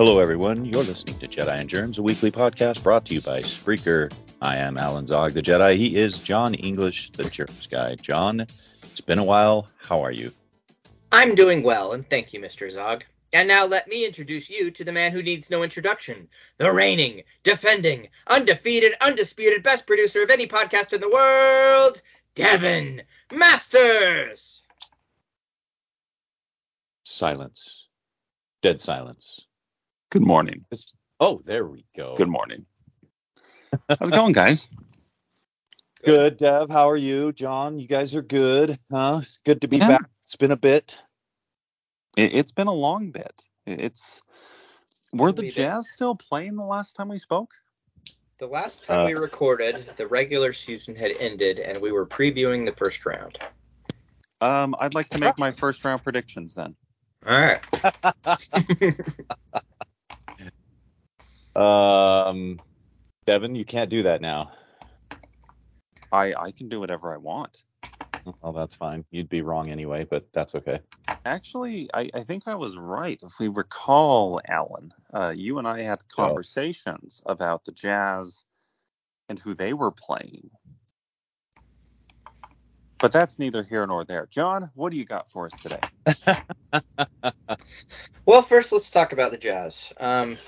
Hello, everyone. You're listening to Jedi and Germs, a weekly podcast brought to you by Spreaker. I am Alan Zog, the Jedi. He is John English, the Germs guy. John, it's been a while. How are you? I'm doing well, and thank you, Mr. Zog. And now let me introduce you to the man who needs no introduction the reigning, defending, undefeated, undisputed best producer of any podcast in the world, Devin Masters. Silence. Dead silence. Good morning. It's- oh, there we go. Good morning. How's it going, guys? Good, Dev. How are you? John, you guys are good, huh? Good to be Yeah. back. It's been a bit. It, it's been a long bit. It- It's were the We did. Jazz still playing the last time we spoke? The last time Uh, we recorded, the regular season had ended, and we were previewing the first round. Um, I'd like to make my first round predictions then. All right. Um, Devin, you can't do that now. I I can do whatever I want. Well, that's fine. You'd be wrong anyway, but that's okay. Actually, I, I think I was right. If we recall, Alan, uh, you and I had conversations about the Jazz and who they were playing. But that's neither here nor there. John, what do you got for us today? Well, first, let's talk about the Jazz. Um,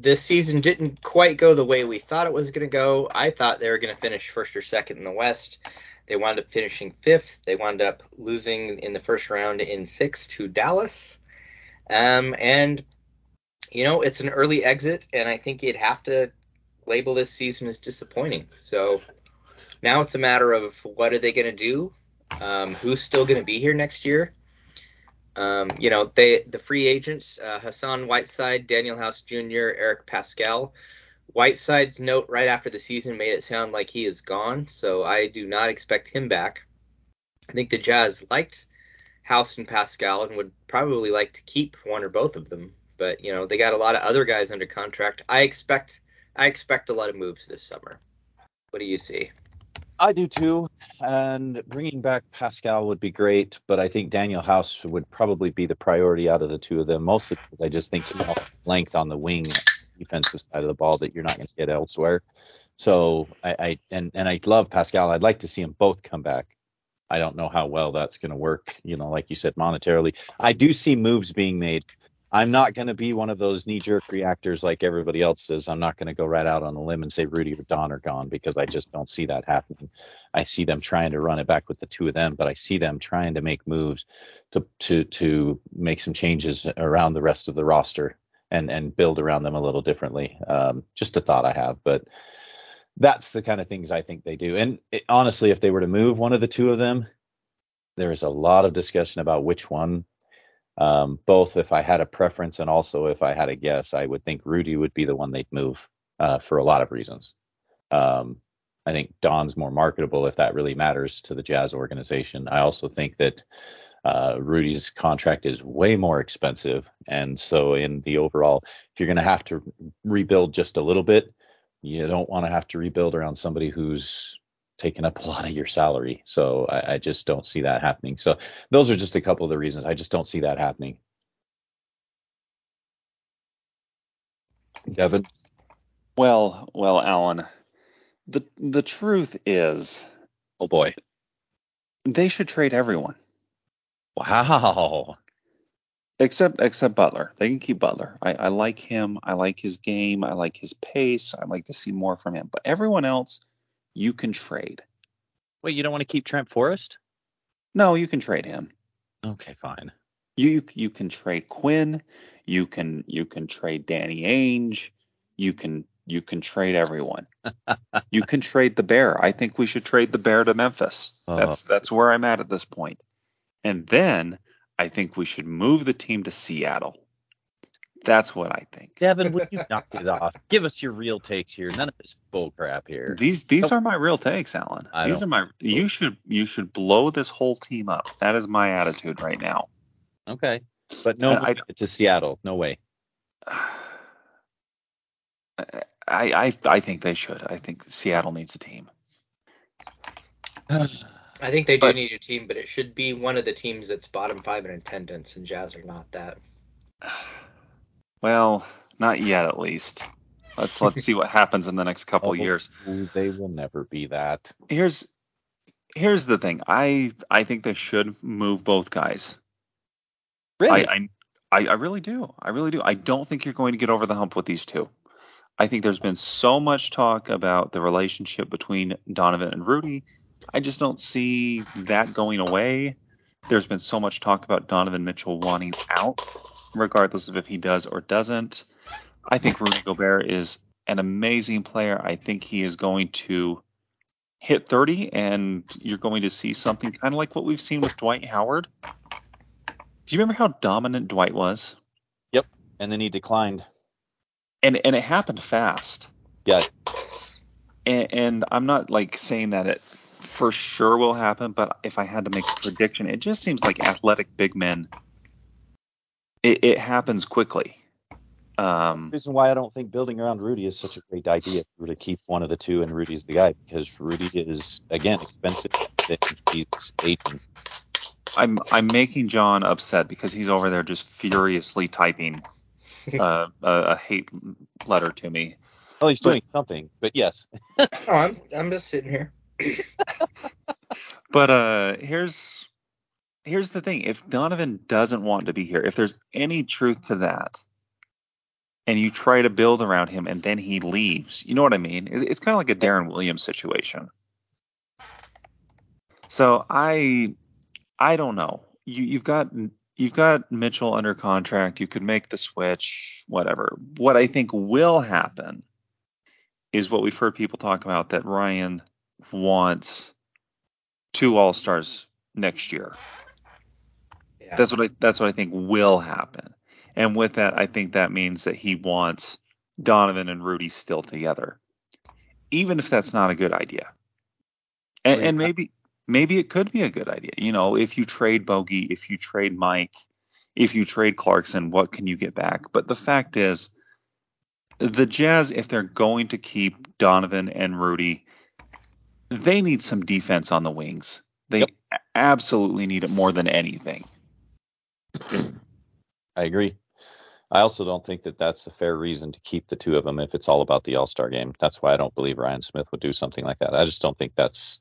this season didn't quite go the way we thought it was going to go. I thought they were going to finish first or second in the West. They wound up finishing fifth. They wound up losing in the first round in six to Dallas. Um, and, you know, it's an early exit, and I think you'd have to label this season as disappointing. So now it's a matter of what are they going to do? Um, who's still going to be here next year? Um, you know, they the free agents, uh, Hassan Whiteside, Danuel House Jr., Eric Paschall. Whiteside's note right after the season made it sound like he is gone, so I do not expect him back. I think the Jazz liked House and Paschall and would probably like to keep one or both of them, but you know they got a lot of other guys under contract. I expect I expect a lot of moves this summer. What do you see? I do too. And bringing back Paschall would be great, but I think Danuel House would probably be the priority out of the two of them, mostly because I just think he has length on the wing defensive side of the ball that you're not going to get elsewhere. So I, I and and I love Paschall. I'd like to see them both come back. I don't know how well that's going to work. You know, like you said, monetarily, I do see moves being made. I'm not going to be one of those knee-jerk reactors like everybody else is. I'm not going to go right out on a limb and say Rudy or Don are gone because I just don't see that happening. I see them trying to run it back with the two of them, but I see them trying to make moves to to to make some changes around the rest of the roster and and build around them a little differently. Um, just a thought I have, but that's the kind of things I think they do. And it, honestly, if they were to move one of the two of them, there's a lot of discussion about which one. Um, both if I had a preference and also if I had a guess, I would think Rudy would be the one they'd move uh, for a lot of reasons. Um, I think Don's more marketable if that really matters to the Jazz organization. I also think that uh, Rudy's contract is way more expensive, and so in the overall, if you're going to have to rebuild just a little bit, you don't want to have to rebuild around somebody who's taking up a lot of your salary. So I, I just don't see that happening. So those are just a couple of the reasons. I just don't see that happening. Devin, Well, well, Alan, the the truth is oh boy, they should trade everyone wow, except except Butler. They can keep Butler. I, I like him. I like his game. I like his pace. I like to see more from him. But everyone else, you can trade. wait, you don't want to keep Trent Forrest? No, you can trade him. Okay, fine. You you can trade Quinn, you can you can trade Danny Ainge, you can you can trade everyone. you can trade the bear. I think we should trade the bear to Memphis. Oh. That's that's where I'm at at this point. And then I think we should move the team to Seattle. That's what I think. Devin, would you knock it off? Give us your real takes here. None of this bull crap here. These these are my real takes, Alan. I these are my you should you should blow this whole team up. That is my attitude right now. Okay, but no, I- to Seattle. No way. I, I I think they should. I think Seattle needs a team. I think they do But- need a team, but it should be one of the teams that's bottom five in attendance, and Jazz are not that. Well, not yet at least. Let's let's see what happens in the next couple of Oh, years. They will never be that. Here's here's the thing. I I think they should move both guys. Really? I, I I I really do. I really do. I don't think you're going to get over the hump with these two. I think there's been so much talk about the relationship between Donovan and Rudy. I just don't see that going away. There's been so much talk about Donovan Mitchell wanting out, regardless of if he does or doesn't. I think Rudy Gobert is an amazing player. I think he is going to hit 30, and you're going to see something kind of like what we've seen with Dwight Howard. Do you remember how dominant Dwight was? Yep. And then he declined. And and it happened fast. Yeah, And, and I'm not like saying that it for sure will happen, but if I had to make a prediction, it just seems like athletic big men. It, it happens quickly. Um, reason why I don't think building around Rudy is such a great idea. If you were to keep one of the two, and Rudy's the guy because Rudy is again expensive. He's aging. I'm I'm making John upset because he's over there just furiously typing uh, a, a hate letter to me. Well, he's But- doing something, but yes, Oh, I'm I'm just sitting here. But uh here's here's the thing. If Donovan doesn't want to be here, if there's any truth to that, and you try to build around him and then he leaves, you know what I mean? It's kind of like a Deron Williams situation. So I I don't know. You you've got you've got Mitchell under contract. You could make the switch, whatever. What I think will happen is what we've heard people talk about that Ryan wants two All Stars next year. Yeah. That's what I that's what I think will happen. And with that, I think that means that he wants Donovan and Rudy still together, even if that's not a good idea. And, and maybe maybe it could be a good idea. You know, if you trade Bogey, if you trade Mike, if you trade Clarkson, what can you get back? But the fact is, the Jazz, if they're going to keep Donovan and Rudy, they need some defense on the wings. They Yep. absolutely need it more than anything. I agree. I also don't think that that's a fair reason to keep the two of them if it's all about the All Star game. That's why I don't believe Ryan Smith would do something like that. I just don't think that's.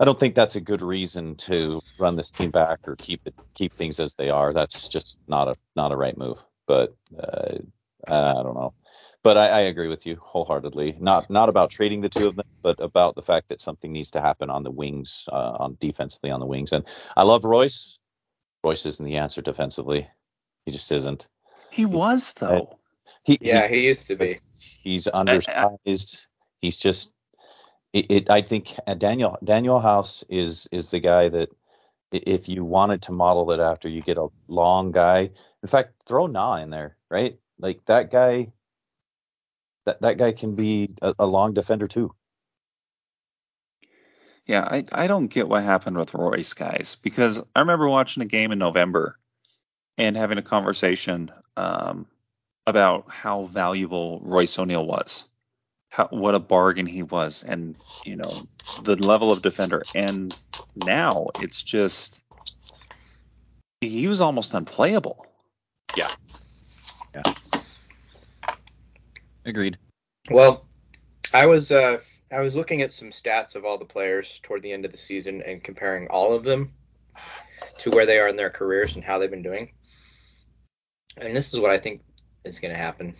I don't think that's a good reason to run this team back or keep it keep things as they are. That's just not a not a right move. But uh, I don't know. But I, I agree with you wholeheartedly. Not not about trading the two of them, but about the fact that something needs to happen on the wings, uh, on defensively on the wings. And I love Royce. Royce isn't the answer defensively. He just isn't. He was though. He, Yeah, he- he used to be. he's undersized. He's just. It, it. I think uh, Danuel Danuel House is is the guy that if you wanted to model it after, you get a long guy. In fact, throw Na in there, right? Like that guy. That that guy can be a, a long defender too. Yeah, I, I don't get what happened with Royce, guys, because I remember watching a game in November and having a conversation um, about how valuable Royce O'Neale was, how, what a bargain he was, and you know the level of defender. And now it's just he was almost unplayable. Yeah. Yeah. Agreed. Well, I was uh, I was looking at some stats of all the players toward the end of the season and comparing all of them to where they are in their careers and how they've been doing. And this is what I think is going to happen.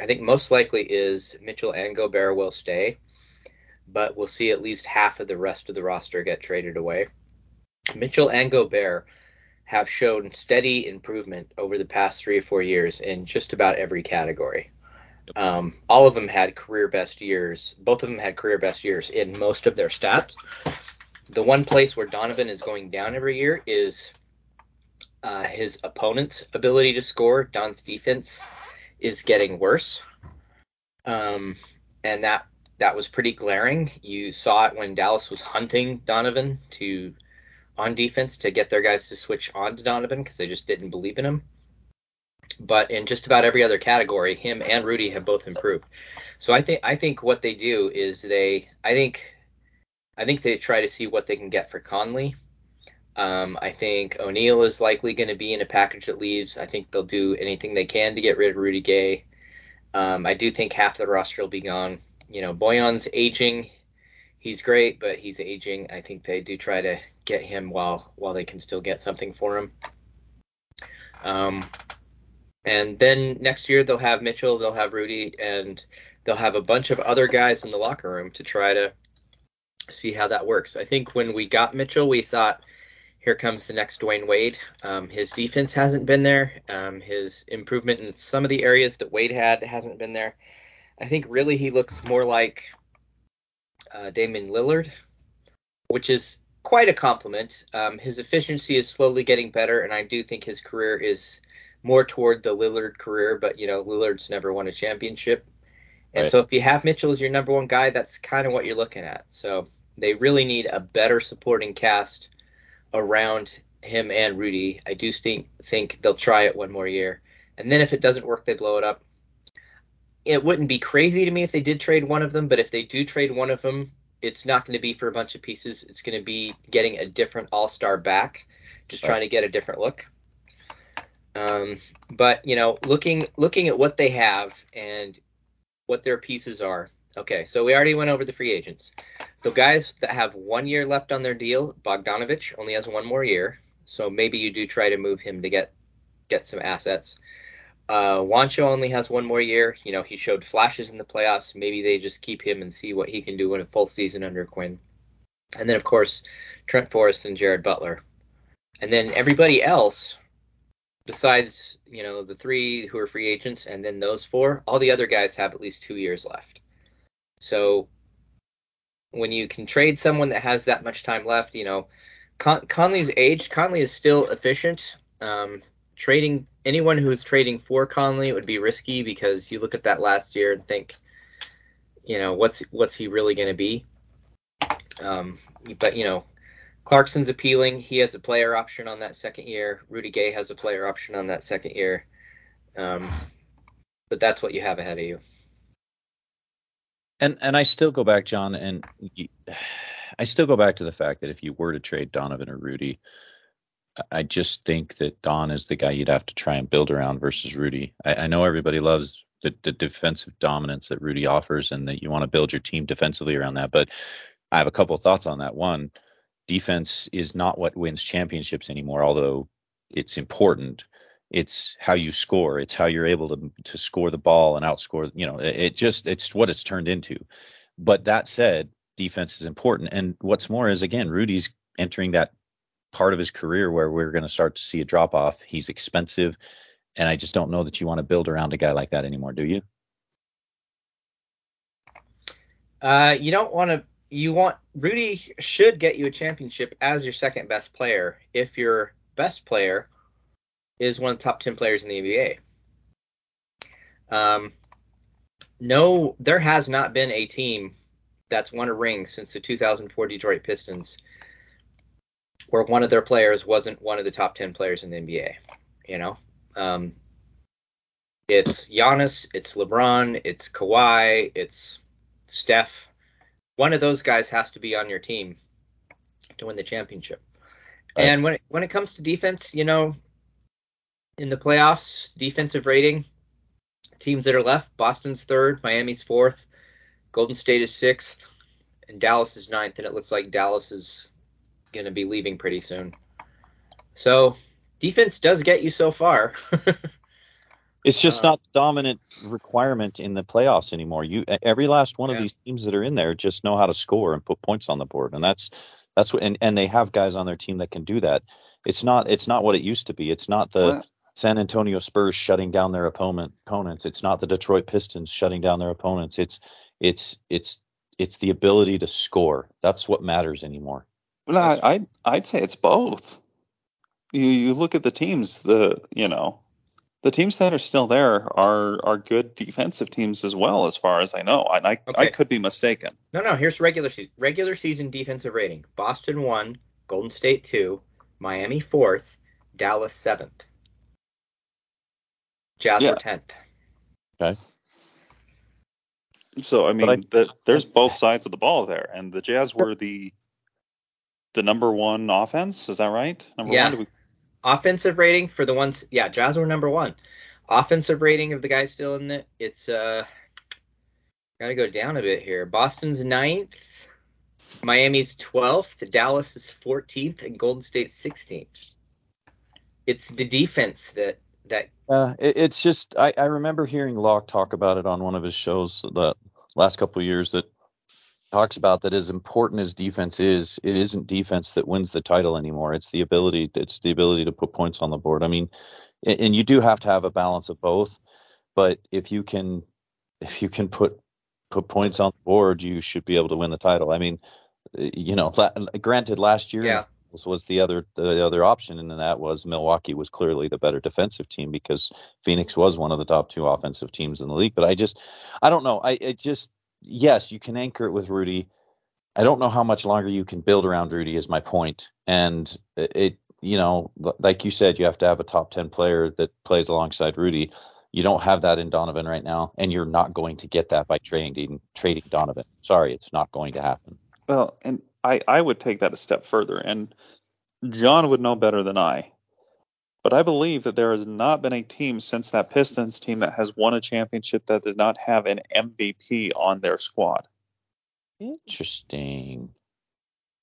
I think most likely is Mitchell and Gobert will stay, but we'll see at least half of the rest of the roster get traded away. Mitchell and Gobert have shown steady improvement over the past three or four years in just about every category. Um, all of them had career best years. Both of them had career best years in most of their stats. The one place where Donovan is going down every year is uh, his opponent's ability to score. Don's defense is getting worse, um, and that that was pretty glaring. You saw it when Dallas was hunting Donovan to on defense to get their guys to switch on to Donovan because they just didn't believe in him. But in just about every other category, him and Rudy have both improved. So I think I think what they do is they I think I think they try to see what they can get for Conley. Um, I think O'Neale is likely going to be in a package that leaves. I think they'll do anything they can to get rid of Rudy Gay. Um, I do think half the roster will be gone. You know, Bojan's aging. He's great, but he's aging. I think they do try to get him while while they can still get something for him. Um, and then next year they'll have Mitchell, they'll have Rudy, and they'll have a bunch of other guys in the locker room to try to see how that works. I think when we got Mitchell, we thought, here comes the next Dwyane Wade. Um, his defense hasn't been there. Um, his improvement in some of the areas that Wade had hasn't been there. I think really he looks more like uh, Damian Lillard, which is quite a compliment. Um, his efficiency is slowly getting better, and I do think his career is more toward the Lillard career. But you know, Lillard's never won a championship, and right. so if you have Mitchell as your number one guy, that's kind of what you're looking at. So they really need a better supporting cast around him and Rudy. I do think think they'll try it one more year, and then if it doesn't work, they blow it up. It wouldn't be crazy to me if they did trade one of them, but if they do trade one of them, it's not going to be for a bunch of pieces. It's going to be getting a different All Star back, just right. trying to get a different look. Um, but you know, looking looking at what they have and what their pieces are. Okay, so we already went over the free agents. The guys that have one year left on their deal, Bogdanovich only has one more year, so maybe you do try to move him to get get some assets. Uh, Juancho only has one more year. You know, he showed flashes in the playoffs. Maybe they just keep him and see what he can do in a full season under Quinn. And then, of course, Trent Forrest and Jared Butler. And then everybody else, besides you know the three who are free agents, and then those four, all the other guys have at least two years left. So when you can trade someone that has that much time left, you know, Con- Conley's age, Conley is still efficient. Um, trading anyone who's trading for Conley would be risky because you look at that last year and think, you know, what's what's he really going to be? Um, but you know, Clarkson's appealing. He has a player option on that second year. Rudy Gay has a player option on that second year. Um, but that's what you have ahead of you. And and I still go back, John, and I still go back to the fact that if you were to trade Donovan or Rudy, I just think that Don is the guy you'd have to try and build around versus Rudy. I, I know everybody loves the, the defensive dominance that Rudy offers and that you want to build your team defensively around that. But I have a couple thoughts on that. One, defense is not what wins championships anymore, although it's important. It's how you score. It's how you're able to to score the ball and outscore. You know, it, it just it's what it's turned into. But that said, defense is important. And what's more is again, Rudy's entering that part of his career where we're going to start to see a drop off. He's expensive, and I just don't know that you want to build around a guy like that anymore. Do you? Uh, you don't want to. You want Rudy should get you a championship as your second best player if your best player is one of the top ten players in the NBA. Um, no, there has not been a team that's won a ring since the 2004 Detroit Pistons where one of their players wasn't one of the top 10 players in the NBA. You know, um, it's Giannis, it's LeBron, it's Kawhi, it's Steph. One of those guys has to be on your team to win the championship. Right. And when it, when it comes to defense, you know, in the playoffs, defensive rating, teams that are left, Boston's third, Miami's fourth, Golden State is sixth, and Dallas is ninth. And it looks like Dallas is going to be leaving pretty soon. So defense does get you so far. it's just uh, not the dominant requirement in the playoffs anymore. You every last one yeah. of these teams that are in there just know how to score and put points on the board, and that's that's what and, and they have guys on their team that can do that. It's not. It's not what it used to be. It's not the Well, San Antonio Spurs shutting down their opponent opponents. It's not the Detroit Pistons shutting down their opponents. It's it's it's it's the ability to score. That's what matters anymore. Well, I, I'd I'd say it's both. You you look at the teams, the you know, the teams that are still there are are good defensive teams as well, as far as I know. And I I could be mistaken. No, no. Here's regular season regular season defensive rating: Boston one, Golden State two, Miami fourth, Dallas seventh, Jazz Yeah. were tenth. So I But I- mean, the, there's both sides of the ball there, and the Jazz were the the number one offense. Is that right? Number Yeah. one. Offensive rating for the ones, yeah, Jazz were number one. Offensive rating of the guys still in it, it's uh, gotta go down a bit here. Boston's ninth, Miami's twelfth, Dallas is fourteenth, and Golden State sixteenth. It's the defense that that Uh, it, it's just I, I remember hearing Locke talk about it on one of his shows the last couple of years that talks about that as important as defense is, it isn't defense that wins the title anymore. It's the ability it's the ability to put points on the board. I mean, and, you do have to have a balance of both, but if you can if you can put put points on the board, you should be able to win the title. I mean, you know, granted last year Yeah. was, was the other the other option and that was Milwaukee was clearly the better defensive team because Phoenix was one of the top two offensive teams in the league. But I just, I don't know. I it just, yes, you can anchor it with Rudy. I don't know how much longer you can build around Rudy. Is my point, and it, you know, like you said, you have to have a top ten player that plays alongside Rudy. You don't have that in Donovan right now, and you're not going to get that by trading trading Donovan. Sorry, it's not going to happen. well, and I I would take that a step further, and John would know better than I. But I believe that there has not been a team since that Pistons team that has won a championship that did not have an MVP on their squad. Interesting.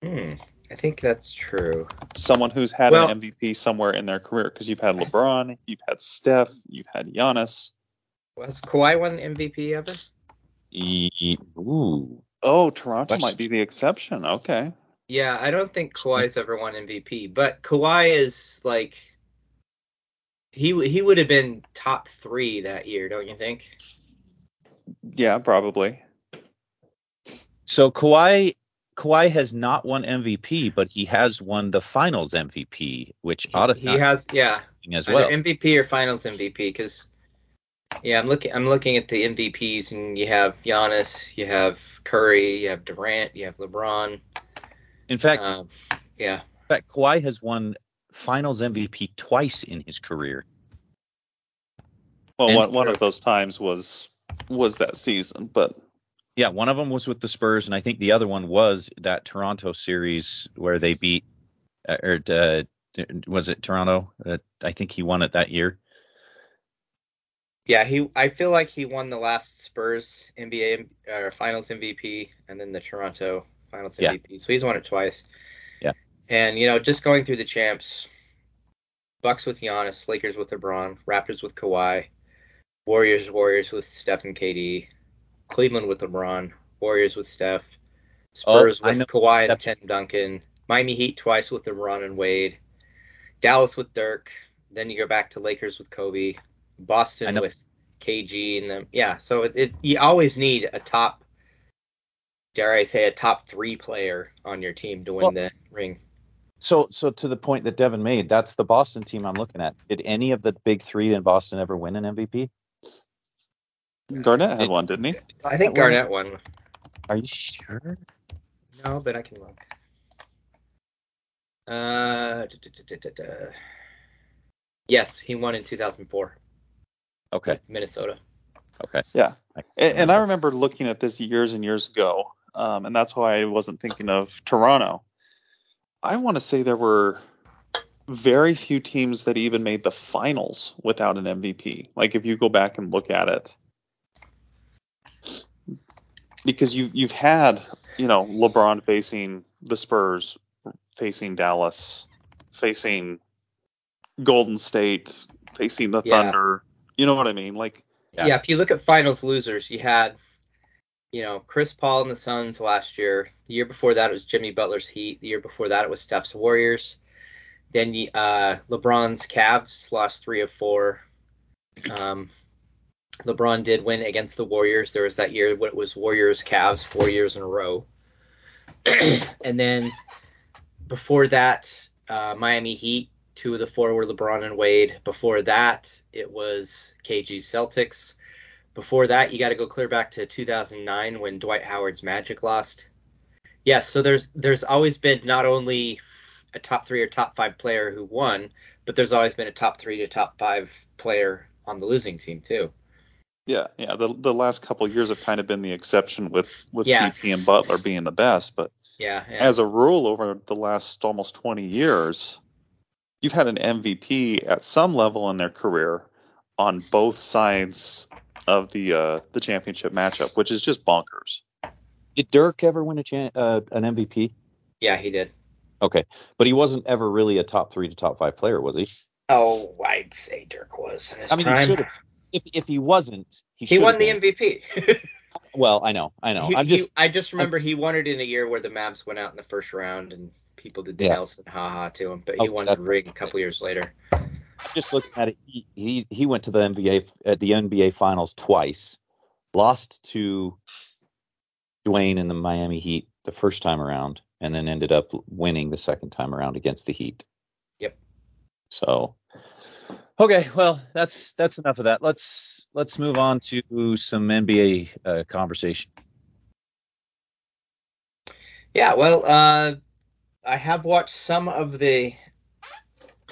hmm, I think that's true. Someone who's had Well- an MVP somewhere in their career, because you've had LeBron, you've had Steph, you've had Giannis. Was Kawhi won MVP ever? E- Ooh, Oh, Toronto That's- might be the exception. Okay. Yeah, I don't think Kawhi's ever won MVP, but Kawhi is like he he would have been top three that year, don't you think? Yeah, probably. So Kawhi Kawhi has not won MVP, but he has won the Finals MVP, which ought to He has, yeah, as well. MVP or Finals MVP. Because yeah, I'm looking I'm looking at the MVPs, and you have Giannis, you have Curry, you have Durant, you have LeBron. In fact, Um, yeah, in fact, Kawhi has won Finals MVP twice in his career. Well, And one, one of those times was was that season, but Yeah, one of them was with the Spurs, and I think the other one was that Toronto series where they beat, uh, or uh, was it Toronto? Uh, I think he won it that year. yeah. He I feel like he won the last Spurs NBA or Finals MVP, and then the Toronto Finals Yeah. MVP. So he's won it twice. And you know, just going through the champs, Bucks with Giannis, Lakers with LeBron, Raptors with Kawhi, Warriors Warriors with Steph and KD, Cleveland with LeBron, Warriors with Steph, Spurs Oh, with. Kawhi and Tim Duncan, Miami Heat twice with LeBron and Wade, Dallas with Dirk. Then you go back to Lakers with Kobe, Boston with KG and them. Yeah, so it, it you always need a top, dare I say, a top three player on your team to win Well- the ring. So, so to the point that Devin made, that's the Boston team I'm looking at. Did any of the big three in Boston ever win an MVP? Garnett had It- one, didn't he? I think Garnett Garnett won. Are you sure? No, but I can look. Uh, da, da, da, da, da, da. Yes, he won in 2004 Okay, Minnesota. okay. Yeah. And, and I remember looking at this years and years ago, um, and that's why I wasn't thinking of Toronto. I want to say there were very few teams that even made the finals without an MVP. Like if you go back and look at it, because you've you've had you know LeBron facing the Spurs, facing Dallas, facing Golden State, facing the Yeah. Thunder. You know what I mean? Like Yeah. Yeah. if you look at finals losers, you had, you know, Chris Paul and the Suns last year. The year before that, it was Jimmy Butler's Heat. The year before that, it was Steph's Warriors. Then uh, LeBron's Cavs lost three of four. Um, LeBron did win against the Warriors. There was that year what was Warriors Cavs four years in a row. and then before that, uh, Miami Heat. Two of the four were LeBron and Wade. Before that, it was KG Celtics. Before that, you got to go clear back to 2009 when Dwight Howard's Magic lost. Yes, so there's there's always been not only a top three or top five player who won, but there's always been a top three to top five player on the losing team too. Yeah, yeah. The the last couple years have kind of been the exception with with Yes. CP and Butler being the best, but Yeah, yeah. as a rule over the last almost 20 years, you've had an MVP at some level in their career on both sides of the uh, the championship matchup, which is just bonkers. Did Dirk ever win a chan- uh, an MVP? yeah, he did. Okay, but he wasn't ever really a top three to top five player, was he? Oh, I'd say Dirk was in his I mean, prime. should. If if he wasn't, he, he won have the been. MVP. Well, I know, I know. He- I'm he- just I just remember he won it in a year where the Mavs went out in the first round and people did the Yeah. Nelson haha to him, but he Oh, won the that's- ring a couple years later. Just looking at it. He, he he went to the NBA at the NBA Finals twice, lost to Dwyane in the Miami Heat the first time around, and then ended up winning the second time around against the Heat. Yep. So, okay, well, that's that's enough of that. Let's let's move on to some NBA uh, conversation. Yeah, well, uh, I have watched some of the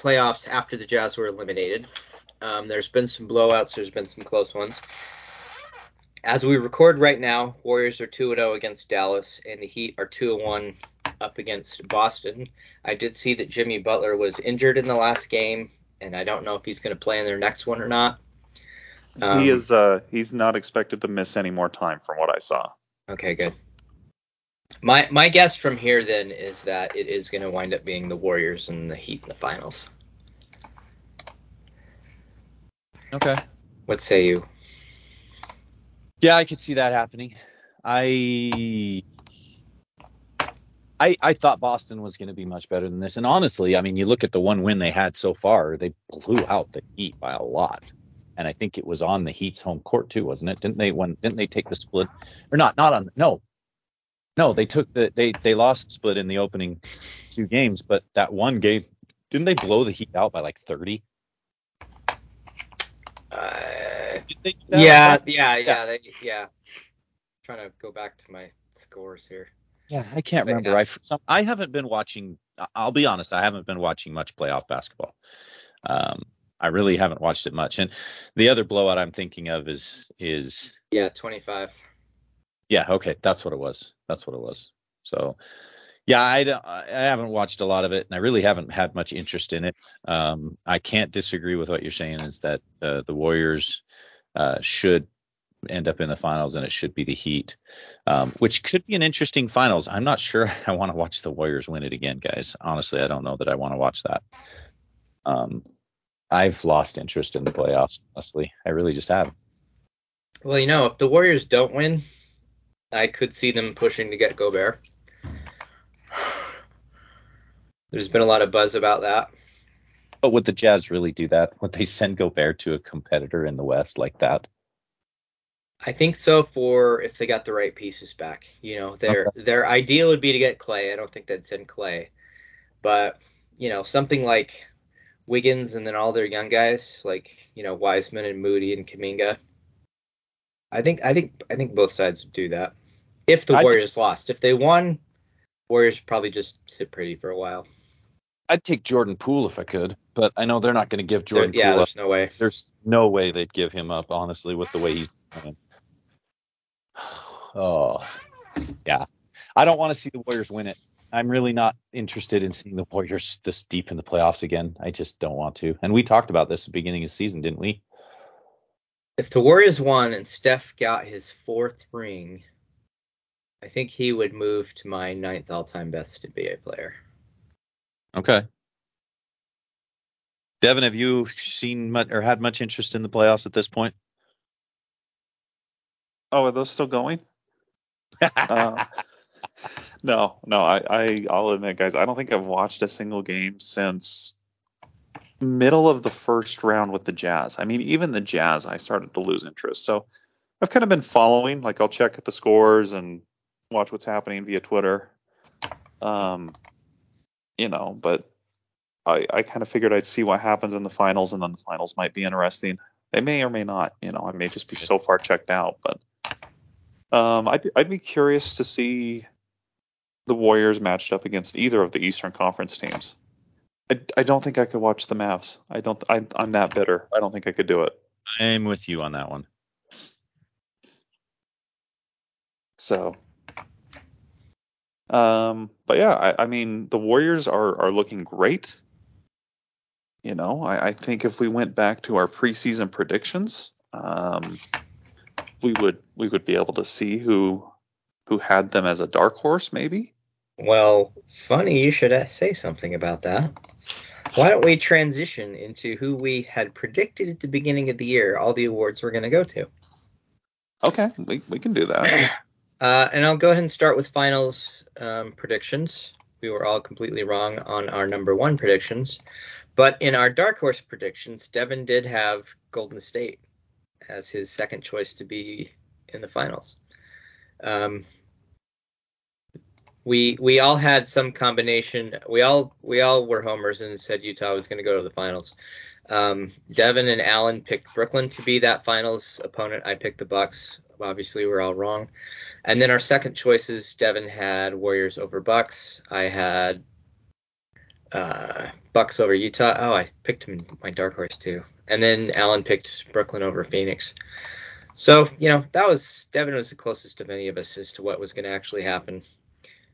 playoffs after the Jazz were eliminated. Um, there's been some blowouts. There's been some close ones. As we record right now, Warriors are 2 0 against Dallas, and the Heat are two one up against Boston. I did see that Jimmy Butler was injured in the last game, and I don't know if he's going to play in their next one or not. Um, he is uh, he's not expected to miss any more time from what I saw. Okay, good. My my guess from here then is that it is going to wind up being the Warriors and the Heat in the finals. Okay. What say you? Yeah, I could see that happening. I I I thought Boston was going to be much better than this. And honestly, I mean, you look at the one win they had so far, they blew out the Heat by a lot. And I think it was on the Heat's home court too, wasn't it? Didn't they when didn't they take the split or not not on no. No, they took the they they lost split in the opening two games, but that one game didn't they blow the Heat out by like 30? Uh, Did they do that? yeah, yeah, yeah, they, yeah. Trying to go back to my scores here. Yeah, I can't But, remember. yeah. I some, I haven't been watching. I- I'll be honest. I haven't been watching much playoff basketball. Um, I really haven't watched it much. And the other blowout I'm thinking of is is Yeah, twenty-five. Yeah. Okay, that's what it was. That's what it was. So yeah, I I haven't watched a lot of it, and I really haven't had much interest in it. Um, I can't disagree with what you're saying. Is that uh, the Warriors uh, should end up in the finals, and it should be the Heat, um, which could be an interesting finals. I'm not sure I want to watch the Warriors win it again, guys. Honestly, I don't know that I want to watch that. Um, I've lost interest in the playoffs. Honestly, I really just have. Well, you know, if the Warriors don't win, I could see them pushing to get Gobert. There's been a lot of buzz about that. But would the Jazz really do that? Would they send Gobert to a competitor in the West like that? I think so for if they got the right pieces back. You know, their their ideal would be to get Clay. I don't think they'd send Clay. But, you know, something like Wiggins and then all their young guys, like, you know, Wiseman and Moody and Kuminga. I think I think I think both sides would do that. If the I'd- Warriors lost. If they won, Warriors probably just sit pretty for a while. I'd take Jordan Poole if I could, but I know they're not going to give There- Jordan yeah, Poole up. there's no way. There's no way they'd give him up, honestly, with the way he's playing. Oh, yeah. I don't want to see the Warriors win it. I'm really not interested in seeing the Warriors this deep in the playoffs again. I just don't want to. And we talked about this at the beginning of the season, didn't we? If the Warriors won and Steph got his fourth ring, I think he would move to my ninth all-time best NBA player. Okay. Devin, have you seen much or had much interest in the playoffs at this point? Oh, are those still going? Uh, No, no, I, I I'll admit, guys, I don't think I've watched a single game since middle of the first round with the Jazz. I mean, even the Jazz, I started to lose interest. So I've kind of been following. Like I'll check at the scores and watch what's happening via Twitter. Um, you know, but I I kind of figured I'd see what happens in the finals, and then the finals might be interesting. They may or may not. You know, I may just be so far checked out, but um, I'd I'd be curious to see the Warriors matched up against either of the Eastern Conference teams. I, I don't think I could watch the Mavs. I don't. I, I'm that bitter. I don't think I could do it. I'm with you on that one. So, um, but yeah, I, I mean, the Warriors are are looking great. You know, I, I think if we went back to our preseason predictions, um, we would we would be able to see who who had them as a dark horse, maybe. Well, funny you should say something about that. Why don't we transition into who we had predicted at the beginning of the year all the awards were going to go to? Okay, we, we can do that. Uh, and I'll go ahead and start with finals um, predictions. We were all completely wrong on our number one predictions. But in our dark horse predictions, Devin did have Golden State as his second choice to be in the finals. Um, we we all had some combination. We all we all were homers and said Utah was going to go to the finals. Um, Devin and Alan picked Brooklyn to be that finals opponent. I picked the Bucks. Obviously, we're all wrong. And then our second choices, Devin had Warriors over Bucks. I had uh, Bucks over Utah. Oh, I picked him my dark horse too. And then Alan picked Brooklyn over Phoenix. So you know that was Devin was the closest of any of us as to what was going to actually happen.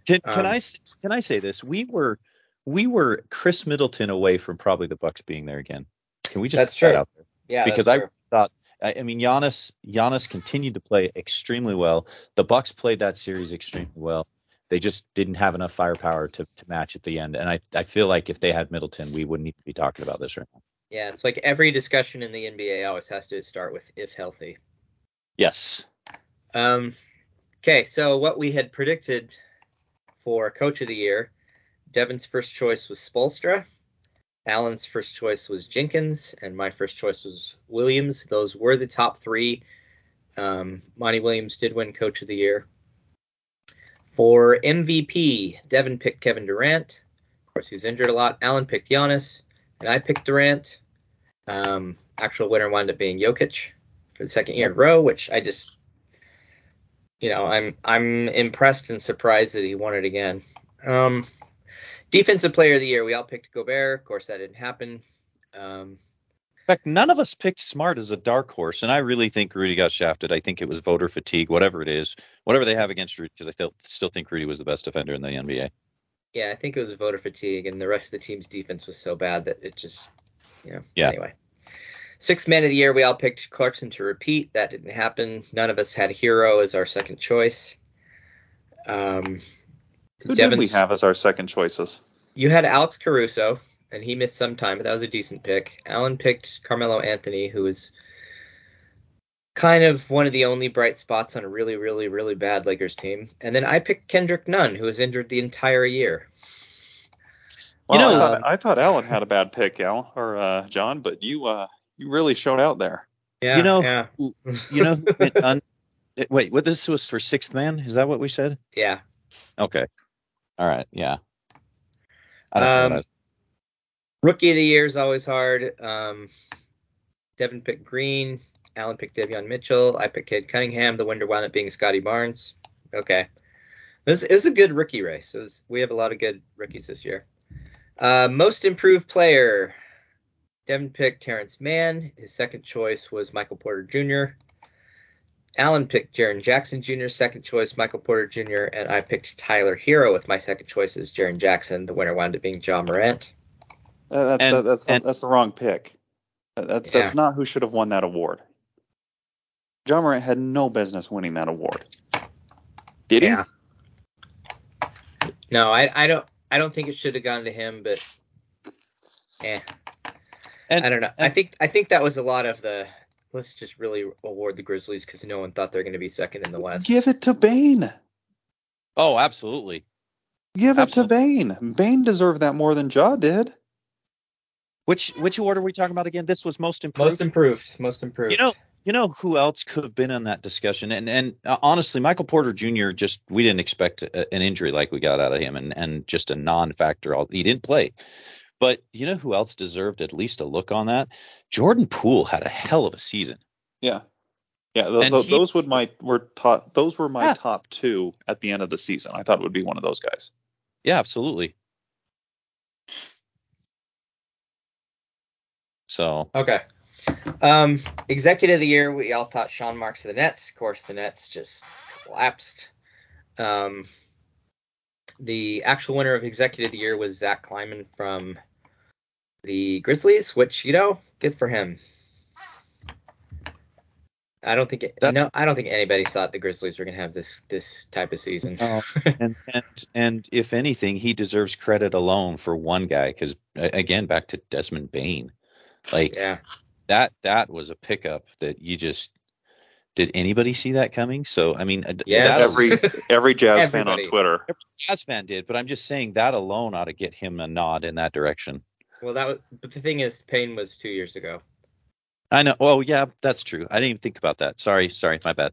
Can can Um, I can I say this? We were we were Khris Middleton away from probably the Bucks being there again. Can we just That's that true. out there? Yeah, because I true. thought I, I mean Giannis Giannis continued to play extremely well. The Bucks played that series extremely well. They just didn't have enough firepower to, to match at the end. And I, I feel like if they had Middleton, we wouldn't need to be talking about this right now. yeah, it's like every discussion in the NBA always has to start with if healthy. Yes. Um, okay, so what we had predicted for Coach of the Year, Devin's first choice was Spoelstra, Alan's first choice was Jenkins, and my first choice was Williams. Those were the top three. Um, Monty Williams did win Coach of the Year. For MVP, Devin picked Kevin Durant. Of course, he's injured a lot. Alan picked Giannis, and I picked Durant. Um, actual winner wound up being Jokic for the second year in a row, which I just you know, I'm I'm impressed and surprised that he won it again. Um, defensive player of the year, we all picked Gobert. Of course, that didn't happen. Um, In fact, none of us picked Smart as a dark horse, and I really think Rudy got shafted. I think it was voter fatigue, whatever it is, whatever they have against Rudy, because I still still think Rudy was the best defender in the NBA. yeah, I think it was voter fatigue, and the rest of the team's defense was so bad that it just, you know. Yeah. Anyway, sixth man of the year, we all picked Clarkson to repeat. That didn't happen. None of us had Herro as our second choice. Um, Who did we have as our second choices? You had Alex Caruso, and he missed some time, but that was a decent pick. Alan picked Carmelo Anthony, who was kind of one of the only bright spots on a really, really, really bad Lakers team. And then I picked Kendrick Nunn, who was injured the entire year. Well, know, I thought, um, I thought Alan had a bad pick, Al or uh, John, but you uh, you really showed out there. Yeah, You know- yeah, You know, un- wait, what this was for sixth man? Is that what we said? yeah. Okay. All right. Yeah. I don't know Um, what I was- Rookie of the year is always hard. Um, Devin picked Green. Alan picked Davion Mitchell. I picked Cade Cunningham. The winner wound up being Scottie Barnes. Okay. This is a good rookie race. Was, we have a lot of good rookies this year. Uh, most improved player. Devin picked Terance Mann. His second choice was Michael Porter Jr. Alan picked Jaren Jackson Jr. Second choice Michael Porter Jr. And I picked Tyler Herro with my second choice as Jaren Jackson. The winner wound up being Ja Morant. Uh, that's And- that, that's and- that's the wrong pick. That's Yeah. that's not who should have won that award. Ja Morant had no business winning that award. Did he? Yeah. No, I, I don't I don't think it should have gone to him, but eh. And- I don't know. I think I think that was a lot of the let's just really award the Grizzlies because no one thought they're going to be second in the West. Give it to Bane. Oh, absolutely. Give it to Bane. Bane deserved that more than Ja did. Which which order are we talking about again? This was most improved. Most improved. Most improved. You know, you know who else could have been in that discussion? And and uh, honestly, Michael Porter Jr. just we didn't expect a, an injury like we got out of him, and and just a non-factor. All he didn't play. But you know who else deserved at least a look on that? Jordan Poole had a hell of a season. Yeah. Yeah, th- th- those he's- would my were top those were my Yeah. top two at the end of the season. I thought it would be one of those guys. Yeah, absolutely. So Okay. Um, executive of the year, we all thought Sean Marks of the Nets. Of course, the Nets just collapsed. Um, the actual winner of executive of the year was Zach Kleiman from the Grizzlies, which you know, good for him. I don't think it, That- no, I don't think anybody thought the Grizzlies were gonna have this this type of season. No. and and and if anything, he deserves credit alone for one guy because again, back to Desmond Bane, like yeah, that that was a pickup that you just did anybody see that coming? So I mean, Yes. Every every Jazz fan on Twitter. every Jazz fan did, but I'm just saying that alone ought to get him a nod in that direction. Well, that was, but the thing is, Bane was two years ago. I know. Oh yeah, that's true. I didn't even think about that. Sorry, sorry, my bad.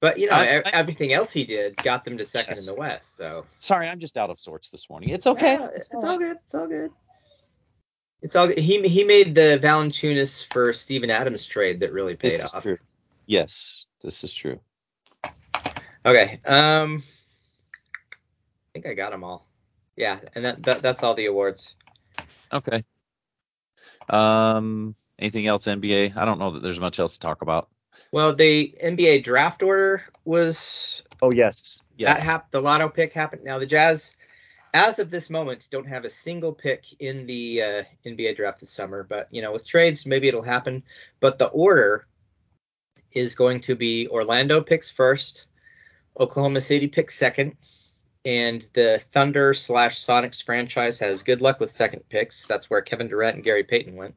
But you know, I- I- everything else he did got them to second Yes. in the West. So Sorry, I'm just out of sorts this morning. It's okay. Yeah, it's, it's all good. It's all good. It's all good. He he made the Valanciunas for Steven Adams trade that really paid This is off. true. Yes, this is true. Okay. Um, I think I got them all. Yeah, and that, that that's all the awards. Okay. Um, anything else NBA? I don't know that there's much else to talk about. Well, the NBA draft order was Oh yes, yes. that hap- the lotto pick happened. Now the Jazz, as of this moment, don't have a single pick in the uh, NBA draft this summer. But you know, with trades, maybe it'll happen. But the order is going to be Orlando picks first, Oklahoma City picks second, and the Thunder slash Sonics franchise has good luck with second picks. That's where Kevin Durant and Gary Payton went.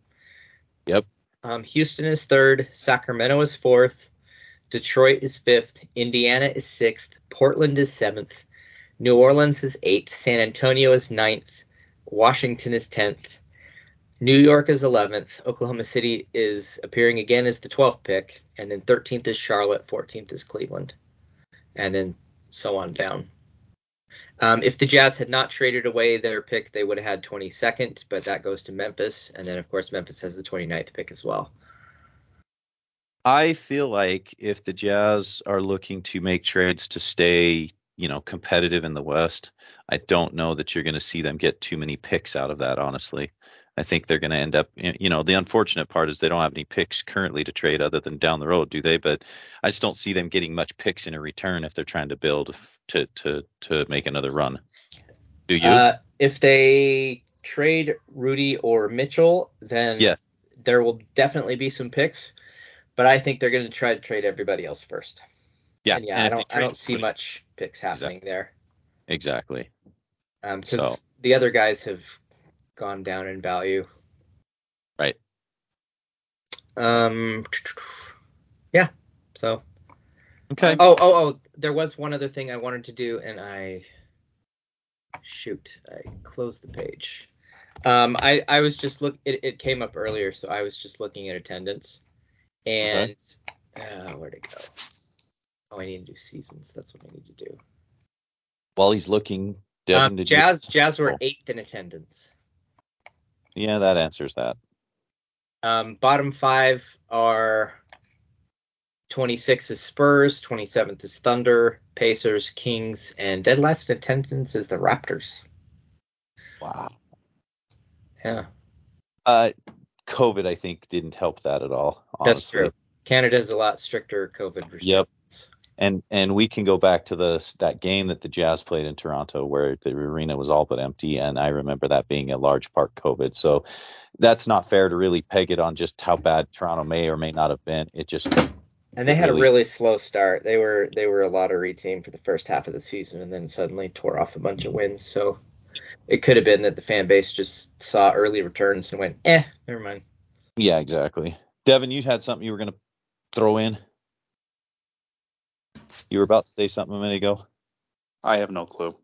Yep. Um, Houston is third, Sacramento is fourth, Detroit is fifth, Indiana is sixth, Portland is seventh, New Orleans is eighth, San Antonio is ninth, Washington is tenth, New York is eleventh, Oklahoma City is appearing again as the twelfth pick, and then thirteenth is Charlotte, fourteenth is Cleveland, and then so on down. Um, if the Jazz had not traded away their pick, they would have had 22nd, but that goes to Memphis. And then, of course, Memphis has the 29th pick as well. I feel like if the Jazz are looking to make trades to stay, you know, competitive in the West, I don't know that you're going to see them get too many picks out of that. Honestly, I think they're going to end up. You know, the unfortunate part is they don't have any picks currently to trade other than down the road, do they? But I just don't see them getting much picks in a return if they're trying to build to to to make another run. Do you? Uh, if they trade Rudy or Mitchell, then Yes. there will definitely be some picks. But I think they're going to try to trade everybody else first. yeah. And yeah, and I don't, I don't see much picks happening there. Exactly. Um, because So- the other guys have gone down in value. Right. Um. Yeah. So. Okay. Oh, oh, oh! There was one other thing I wanted to do, and I shoot, I closed the page. Um, I I was just look. It, it came up earlier, so I was just looking at attendance, and uh, where'd it go? Oh, I need to do seasons. That's what I need to do. While he's looking, Devin, Um, did you- Jazz Jazz were Oh. eighth in attendance. Yeah, that answers that. Um, bottom five are 26 is Spurs, 27th is Thunder, Pacers, Kings, and dead last in attendance is the Raptors. Wow. Yeah, Uh, COVID, I think, didn't help that at all. that's true. Canada has a lot stricter COVID restrictions. Yep. And and we can go back to the that game that the Jazz played in Toronto, where the arena was all but empty, and I remember that being a large part COVID. So that's not fair to really peg it on just how bad Toronto may or may not have been. It just And they had a Really- really slow start. They were they were a lottery team for the first half of the season, and then suddenly tore off a bunch of wins. So it could have been that the fan base just saw early returns and went, "Eh, never mind." yeah, exactly. Devin, you had something you were gonna throw in. You were about to say something a minute ago. I have no clue.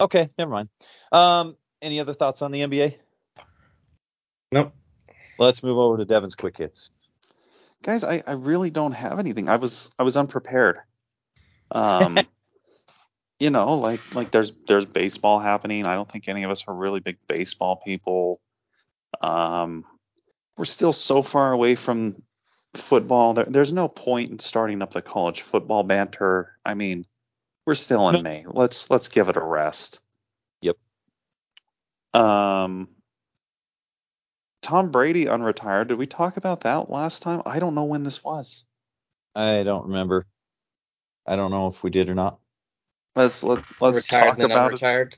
Okay, never mind. Um, any other thoughts on the NBA? Nope. Let's move over to Devin's quick hits. Guys, I, I really don't have anything. I was I was unprepared. Um, you know, like like there's there's baseball happening. I don't think any of us are really big baseball people. Um, we're still so far away from football. There, there's no point in starting up the college football banter. I mean, we're still in No. May. Let's let's give it a rest. Yep. Um, Tom Brady unretired. Did we talk about that last time? I don't know when this was. I don't remember. I don't know if we did or not. Let's let, let's retired talk and then about it. retired.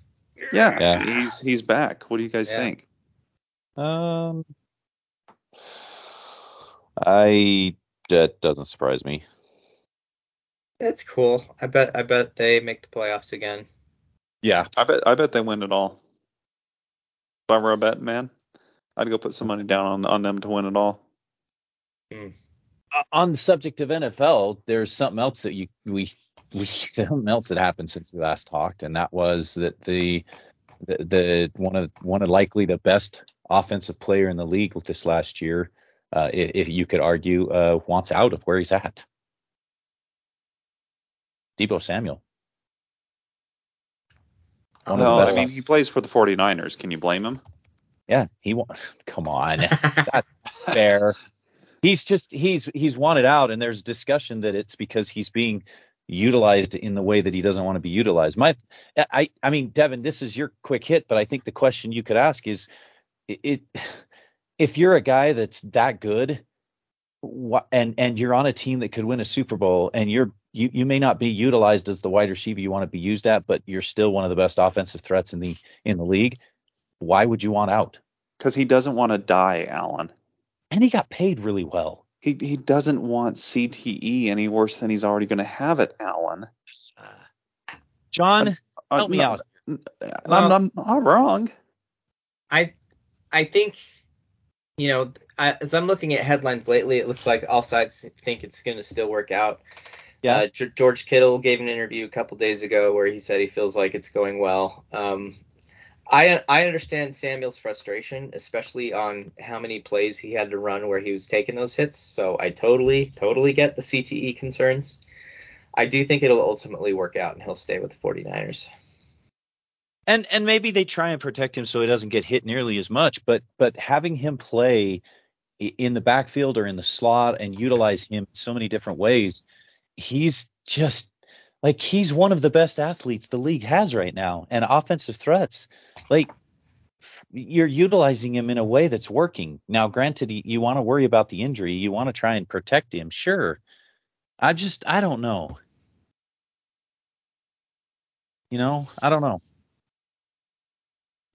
Yeah, Yeah. he's he's back. What do you guys Yeah. think? Um, I that doesn't surprise me. That's cool. I bet I bet they make the playoffs again. Yeah, I bet I bet they win it all. If I were a bet man, I'd go put some money down on on them to win it all. Uh, on the subject of NFL, there's something else that you we we something else that happened since we last talked, and that was that the the, the one of one of likely the best offensive player in the league this last year, uh, if, if you could argue, uh, wants out of where he's at. Deebo Samuel. One Well, I mean, he plays for the 49ers. Can you blame him? Yeah, he wa- come on. fair. He's just he's he's wanted out, and there's discussion that it's because he's being utilized in the way that he doesn't want to be utilized. My, I I mean, Devin, this is your quick hit, but I think the question you could ask is, it, it if you're a guy that's that good, and and you're on a team that could win a Super Bowl, and you're you you may not be utilized as the wide receiver you want to be used at, but you're still one of the best offensive threats in the in the league. Why would you want out? Because he doesn't want to die, Alan. And he got paid really well. He he doesn't want CTE any worse than he's already going to have it, Alan. John, Uh, help me no, out. I'm, Well- I'm not wrong. I I think you know I, as I'm looking at headlines lately, it looks like all sides think it's going to still work out. Yeah. Uh, G- George Kittle gave an interview a couple days ago where he said he feels like it's going well. Um, I I understand Samuel's frustration, especially on how many plays he had to run where he was taking those hits. So I totally totally get the CTE concerns. I do think it'll ultimately work out and he'll stay with the 49ers. And and maybe they try and protect him so he doesn't get hit nearly as much. But but having him play in the backfield or in the slot and utilize him so many different ways, he's just like he's one of the best athletes the league has right now, and offensive threats. Like you're utilizing him in a way that's working. Now, granted, you, you want to worry about the injury, you want to try and protect him, sure. I just I don't know. You know, I don't know.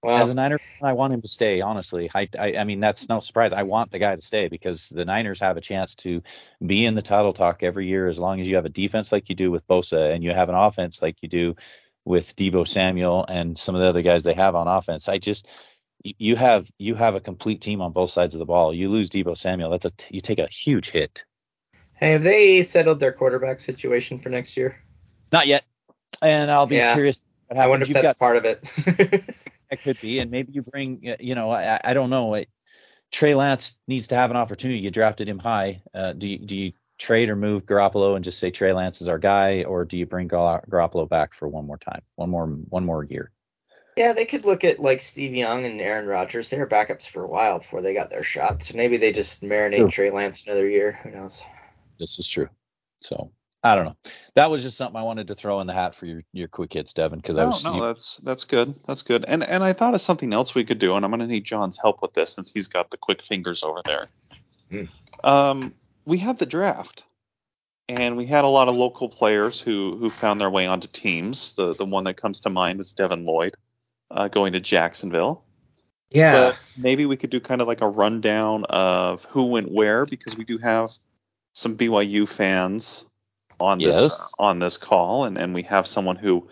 Well, As a Niner, fan, I want him to stay. Honestly, I, I, I mean, that's no surprise. I want the guy to stay because the Niners have a chance to be in the title talk every year as long as you have a defense like you do with Bosa and you have an offense like you do with Deebo Samuel and some of the other guys they have on offense. I just you have you have a complete team on both sides of the ball. You lose Deebo Samuel, that's a you take a huge hit. hey, have they settled their quarterback situation for next year? Not yet, and I'll be Yeah. curious. What I wonder if You've that's got part of it. That could be, and maybe you bring, you know, I, I don't know. It, Trey Lance needs to have an opportunity. You drafted him high. Uh, do you do you trade or move Garoppolo and just say Trey Lance is our guy, or do you bring Gar- Garoppolo back for one more time, one more one more year? yeah, they could look at like Steve Young and Aaron Rodgers. They were backups for a while before they got their shot. So maybe they just marinate True. Trey Lance another year. Who knows? This is true. So I don't know. That was just something I wanted to throw in the hat for your your quick hits, Devin, because I No, was no, you- that's that's good. That's good. And and I thought of something else we could do, and I'm going to need John's help with this since he's got the quick fingers over there. Hmm. Um, we have the draft, and we had a lot of local players who who found their way onto teams. The the one that comes to mind is Devin Lloyd, uh, going to Jacksonville. Yeah. But maybe we could do kind of like a rundown of who went where because we do have some BYU fans on this Yes. on this call, and and we have someone who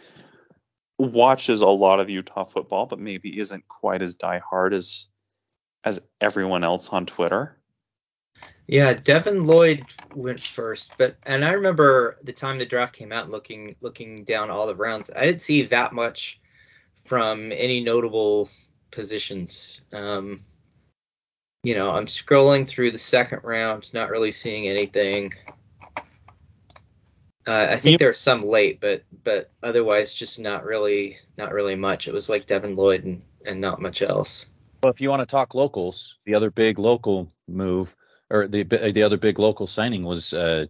watches a lot of Utah football, but maybe isn't quite as diehard as as everyone else on Twitter. Yeah, Devin Lloyd went first, but and I remember the time the draft came out, looking looking down all the rounds, I didn't see that much from any notable positions. Um, you know, I'm scrolling through the second round, not really seeing anything. Uh, I think there's some late, but but otherwise just not really not really much. It was like Devin Lloyd and, and not much else. Well, if you want to talk locals, the other big local move or the the other big local signing was uh,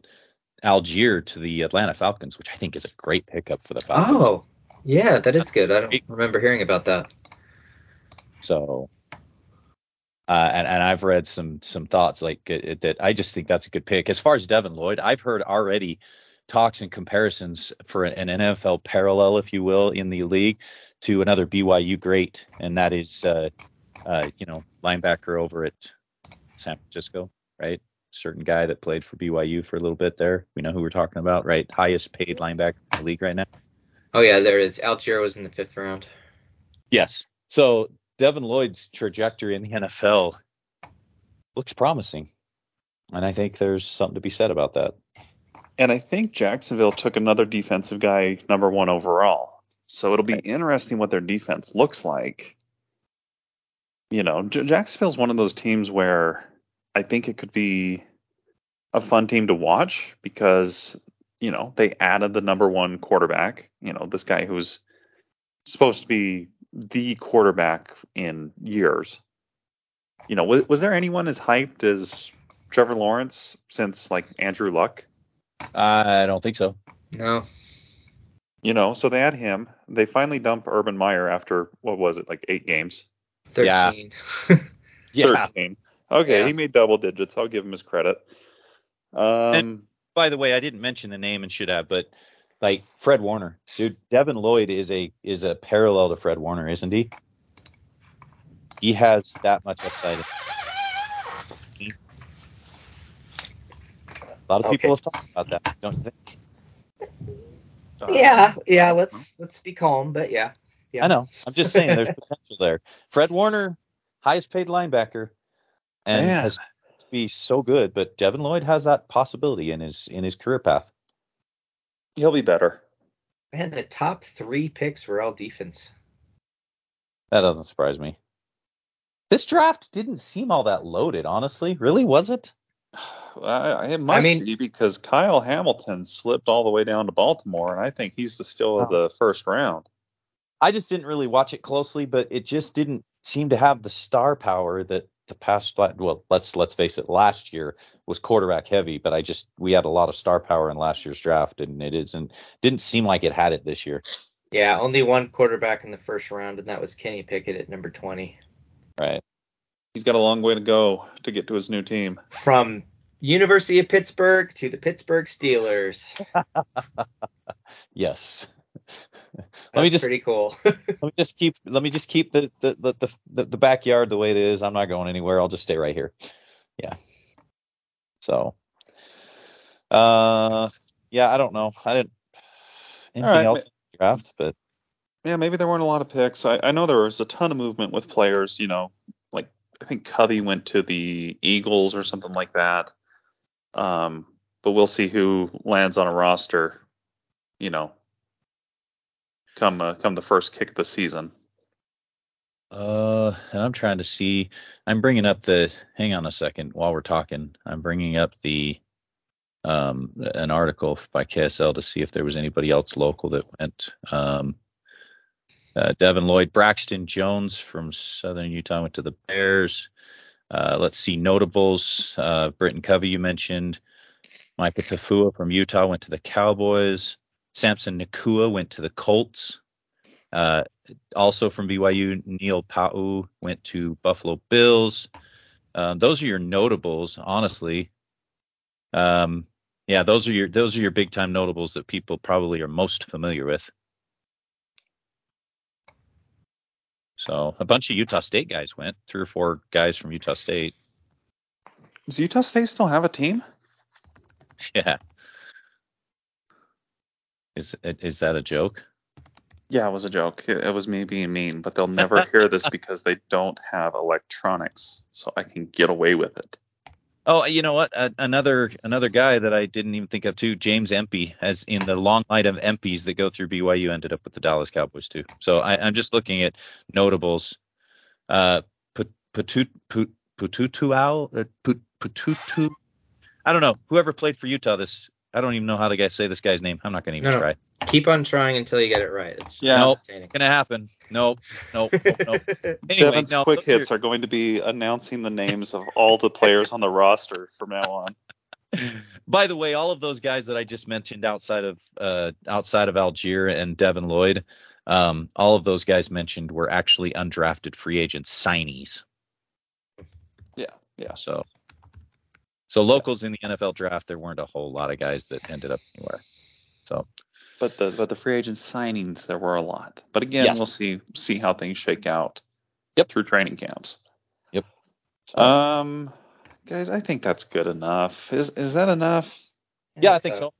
Allgeier to the Atlanta Falcons, which I think is a great pickup for the Falcons. Oh, yeah, that is good. I don't remember hearing about that. So, uh, and and I've read some some thoughts like it, it- that. I just think that's a good pick. As far as Devin Lloyd, I've heard already talks and comparisons for an, NFL parallel, if you will, in the league to another BYU great, and that is uh, uh, you know linebacker over at San Francisco, right? Certain guy that played for BYU for a little bit there. We know who we're talking about, right? Highest paid linebacker in the league right now. Oh yeah, there it is. Was in the fifth round. Yes. So Devin Lloyd's trajectory in the NFL looks promising. And I think there's something to be said about that. And I think Jacksonville took another defensive guy number one overall. So it'll be interesting what their defense looks like. You know, J- Jacksonville's one of those teams where I think it could be a fun team to watch because, you know, they added the number one quarterback, you know, this guy who's supposed to be the quarterback in years. You know, was, was there anyone as hyped as Trevor Lawrence since like Andrew Luck? I don't think so. No. You know, so they had him. They finally dumped Urban Meyer after what was it, like eight games? Yeah. Thirteen. Yeah. Thirteen. Okay, Yeah. he made double digits. I'll give him his credit. Um, By the way, I didn't mention the name and should have, but like Fred Warner, dude, Devin Lloyd is a is a parallel to Fred Warner, isn't he? He has that much upside. A lot of people have talked about that, don't you think? uh, yeah, yeah. Let's let's be calm, but yeah. Yeah. I know. I'm just saying there's potential there. Fred Warner, highest paid linebacker, and Man. has to be so good, but Devin Lloyd has that possibility in his in his career path. he'll be better. Man, the top three picks were all defense. That doesn't surprise me. This draft didn't seem all that loaded, honestly. Really, was it? I, it must mean- be because Kyle Hamilton slipped all the way down to Baltimore, and I think he's the still of Oh. the first round. I just didn't really watch it closely, but it just didn't seem to have the star power that the past. Well, let's let's face it. Last year was quarterback heavy, but I just we had a lot of star power in last year's draft, and it isn't didn't seem like it had it this year. Yeah, only one quarterback in the first round, and that was Kenny Pickett at number twenty. Right. He's got a long way to go to get to his new team. From University of Pittsburgh to the Pittsburgh Steelers. Yes. That's let me just pretty cool. let me just keep let me just keep the the, the the the the backyard the way it is. I'm not going anywhere. I'll just stay right here. Yeah. So uh yeah, I don't know. I didn't anything right, else in the draft, but Yeah, maybe there weren't a lot of picks. I, I know there was a ton of movement with players. You know, like I think Covey went to the Eagles or something like that. Um, but we'll see who lands on a roster. You know, come uh, come the first kick of the season. uh and I'm trying to see I'm bringing up the hang on a second while we're talking. I'm bringing up the um an article by KSL to see if there was anybody else local that went um uh, Devin Lloyd, Braxton Jones from Southern Utah went to the Bears. Uh, let's see notables. Uh, Britton Covey, you mentioned. Micah Tafua from Utah went to the Cowboys. Samson Nacua went to the Colts. Uh, also from BYU, Neil Pau'u went to Buffalo Bills. Um, those are your notables, honestly. Um, yeah, those are your those are your big time notables that people probably are most familiar with. So a bunch of Utah State guys went. Three or four guys from Utah State. Does Utah State still have a team? Yeah. Is is that a joke? Yeah, it was a joke. It, it was me being mean, but they'll never hear this because they don't have electronics, so I can get away with it. Oh, you know what? Uh, another another guy that I didn't even think of too, James Empey, as in the long line of Empeys that go through BYU, ended up with the Dallas Cowboys too. So I, I'm just looking at notables. Uh, Pututu Pututuau, uh, Pututu. I don't know. Whoever played for Utah this, I don't even know how to say this guy's name. I'm not going to even No, no. try. Keep on trying until you get it right. It's Yeah. Nope. entertaining. Gonna happen. Nope. Nope. Nope. nope. Anyway, Devin's no, quick those hits are going to be announcing the names of all the players on the roster from now on. By the way, all of those guys that I just mentioned outside of uh, outside of Allgeier and Devin Lloyd, um, all of those guys mentioned were actually undrafted free agent signees. Yeah, yeah. So, so locals in the NFL draft, there weren't a whole lot of guys that ended up anywhere. So, But the but the free agent signings there were a lot. But again, Yes. we'll see see how things shake out. Yep. Through training camps. so Um, guys, I think that's good enough. Is is that enough? yeah, I think so.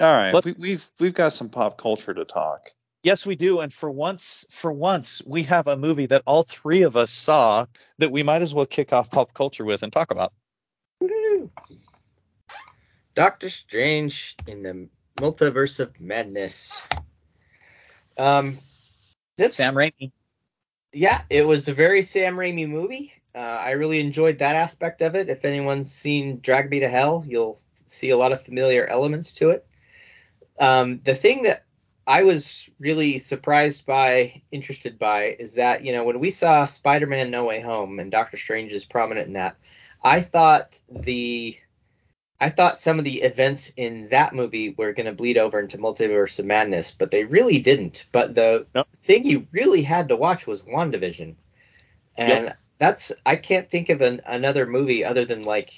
All right, Let- we, we've we've got some pop culture to talk. Yes, we do. And for once, for once, we have a movie that all three of us saw that we might as well kick off pop culture with and talk about. Doctor Strange in the Multiverse of Madness. Um, this Sam Raimi. yeah, it was a very Sam Raimi movie. Uh, I really enjoyed that aspect of it. If anyone's seen Drag Me to Hell, you'll see a lot of familiar elements to it. Um, the thing that I was really surprised by, interested by, is that you know when we saw Spider-Man: No Way Home and Doctor Strange is prominent in that, I thought the I thought some of the events in that movie were going to bleed over into Multiverse of Madness, but they really didn't. But the Nope. thing you really had to watch was WandaVision. And that's I can't think of an, another movie other than like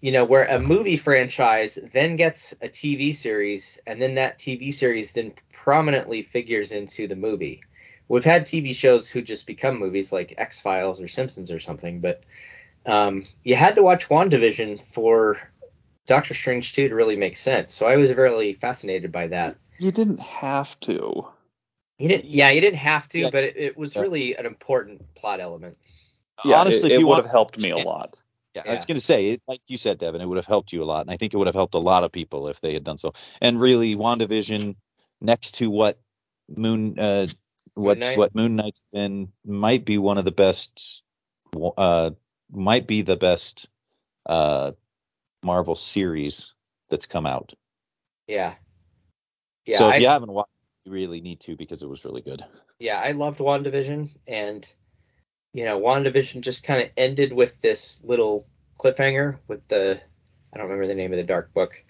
you know where a movie franchise then gets a TV series and then that TV series then prominently figures into the movie. We've had TV shows who just become movies like X Files or Simpsons or something, but um, you had to watch WandaVision for Doctor Strange 2 to really make sense. So I was really fascinated by that. You didn't have to. You didn't, yeah, you didn't have to, Yeah. but it, it was Yeah. really an important plot element. Yeah, Honestly, it, it would have helped me a lot. Yeah, I was going to say, it, like you said, Devin, it would have helped you a lot, and I think it would have helped a lot of people if they had done so. And really, WandaVision, next to what Moon, uh, what Knight? what Moon Knight's been, might be one of the best, uh, might be the best, uh, Marvel series that's come out. Yeah. Yeah. so if I, you haven't watched, you really need to because it was really good. yeah, I loved WandaVision and you know, WandaVision just kind of ended with this little cliffhanger with the I don't remember the name of the dark book.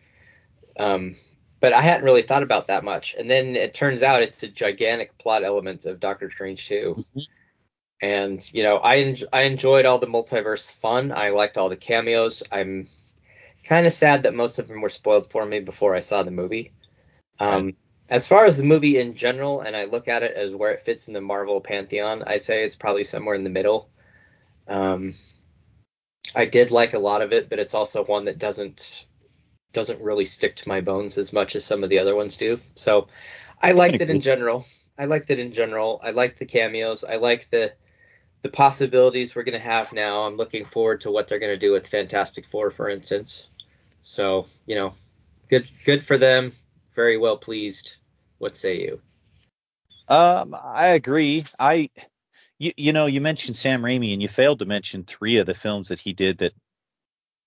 Um but I hadn't really thought about that much. And then it turns out it's a gigantic plot element of Doctor Strange 2. And you know, I en- I enjoyed all the multiverse fun. I liked all the cameos. I'm kind of sad that most of them were spoiled for me before I saw the movie. Um, As far as the movie in general, and I look at it as where it fits in the Marvel pantheon, I say it's probably somewhere in the middle. Um, I did like a lot of it, but it's also one that doesn't doesn't really stick to my bones as much as some of the other ones do. So I liked it in general. I liked it in general. I liked the cameos. I like the the possibilities we're going to have now. I'm looking forward to what they're going to do with Fantastic Four, for instance. So you know, good good for them. Very well pleased. What say you? Um, I agree. I, you, you know, you mentioned Sam Raimi, and you failed to mention three of the films that he did that,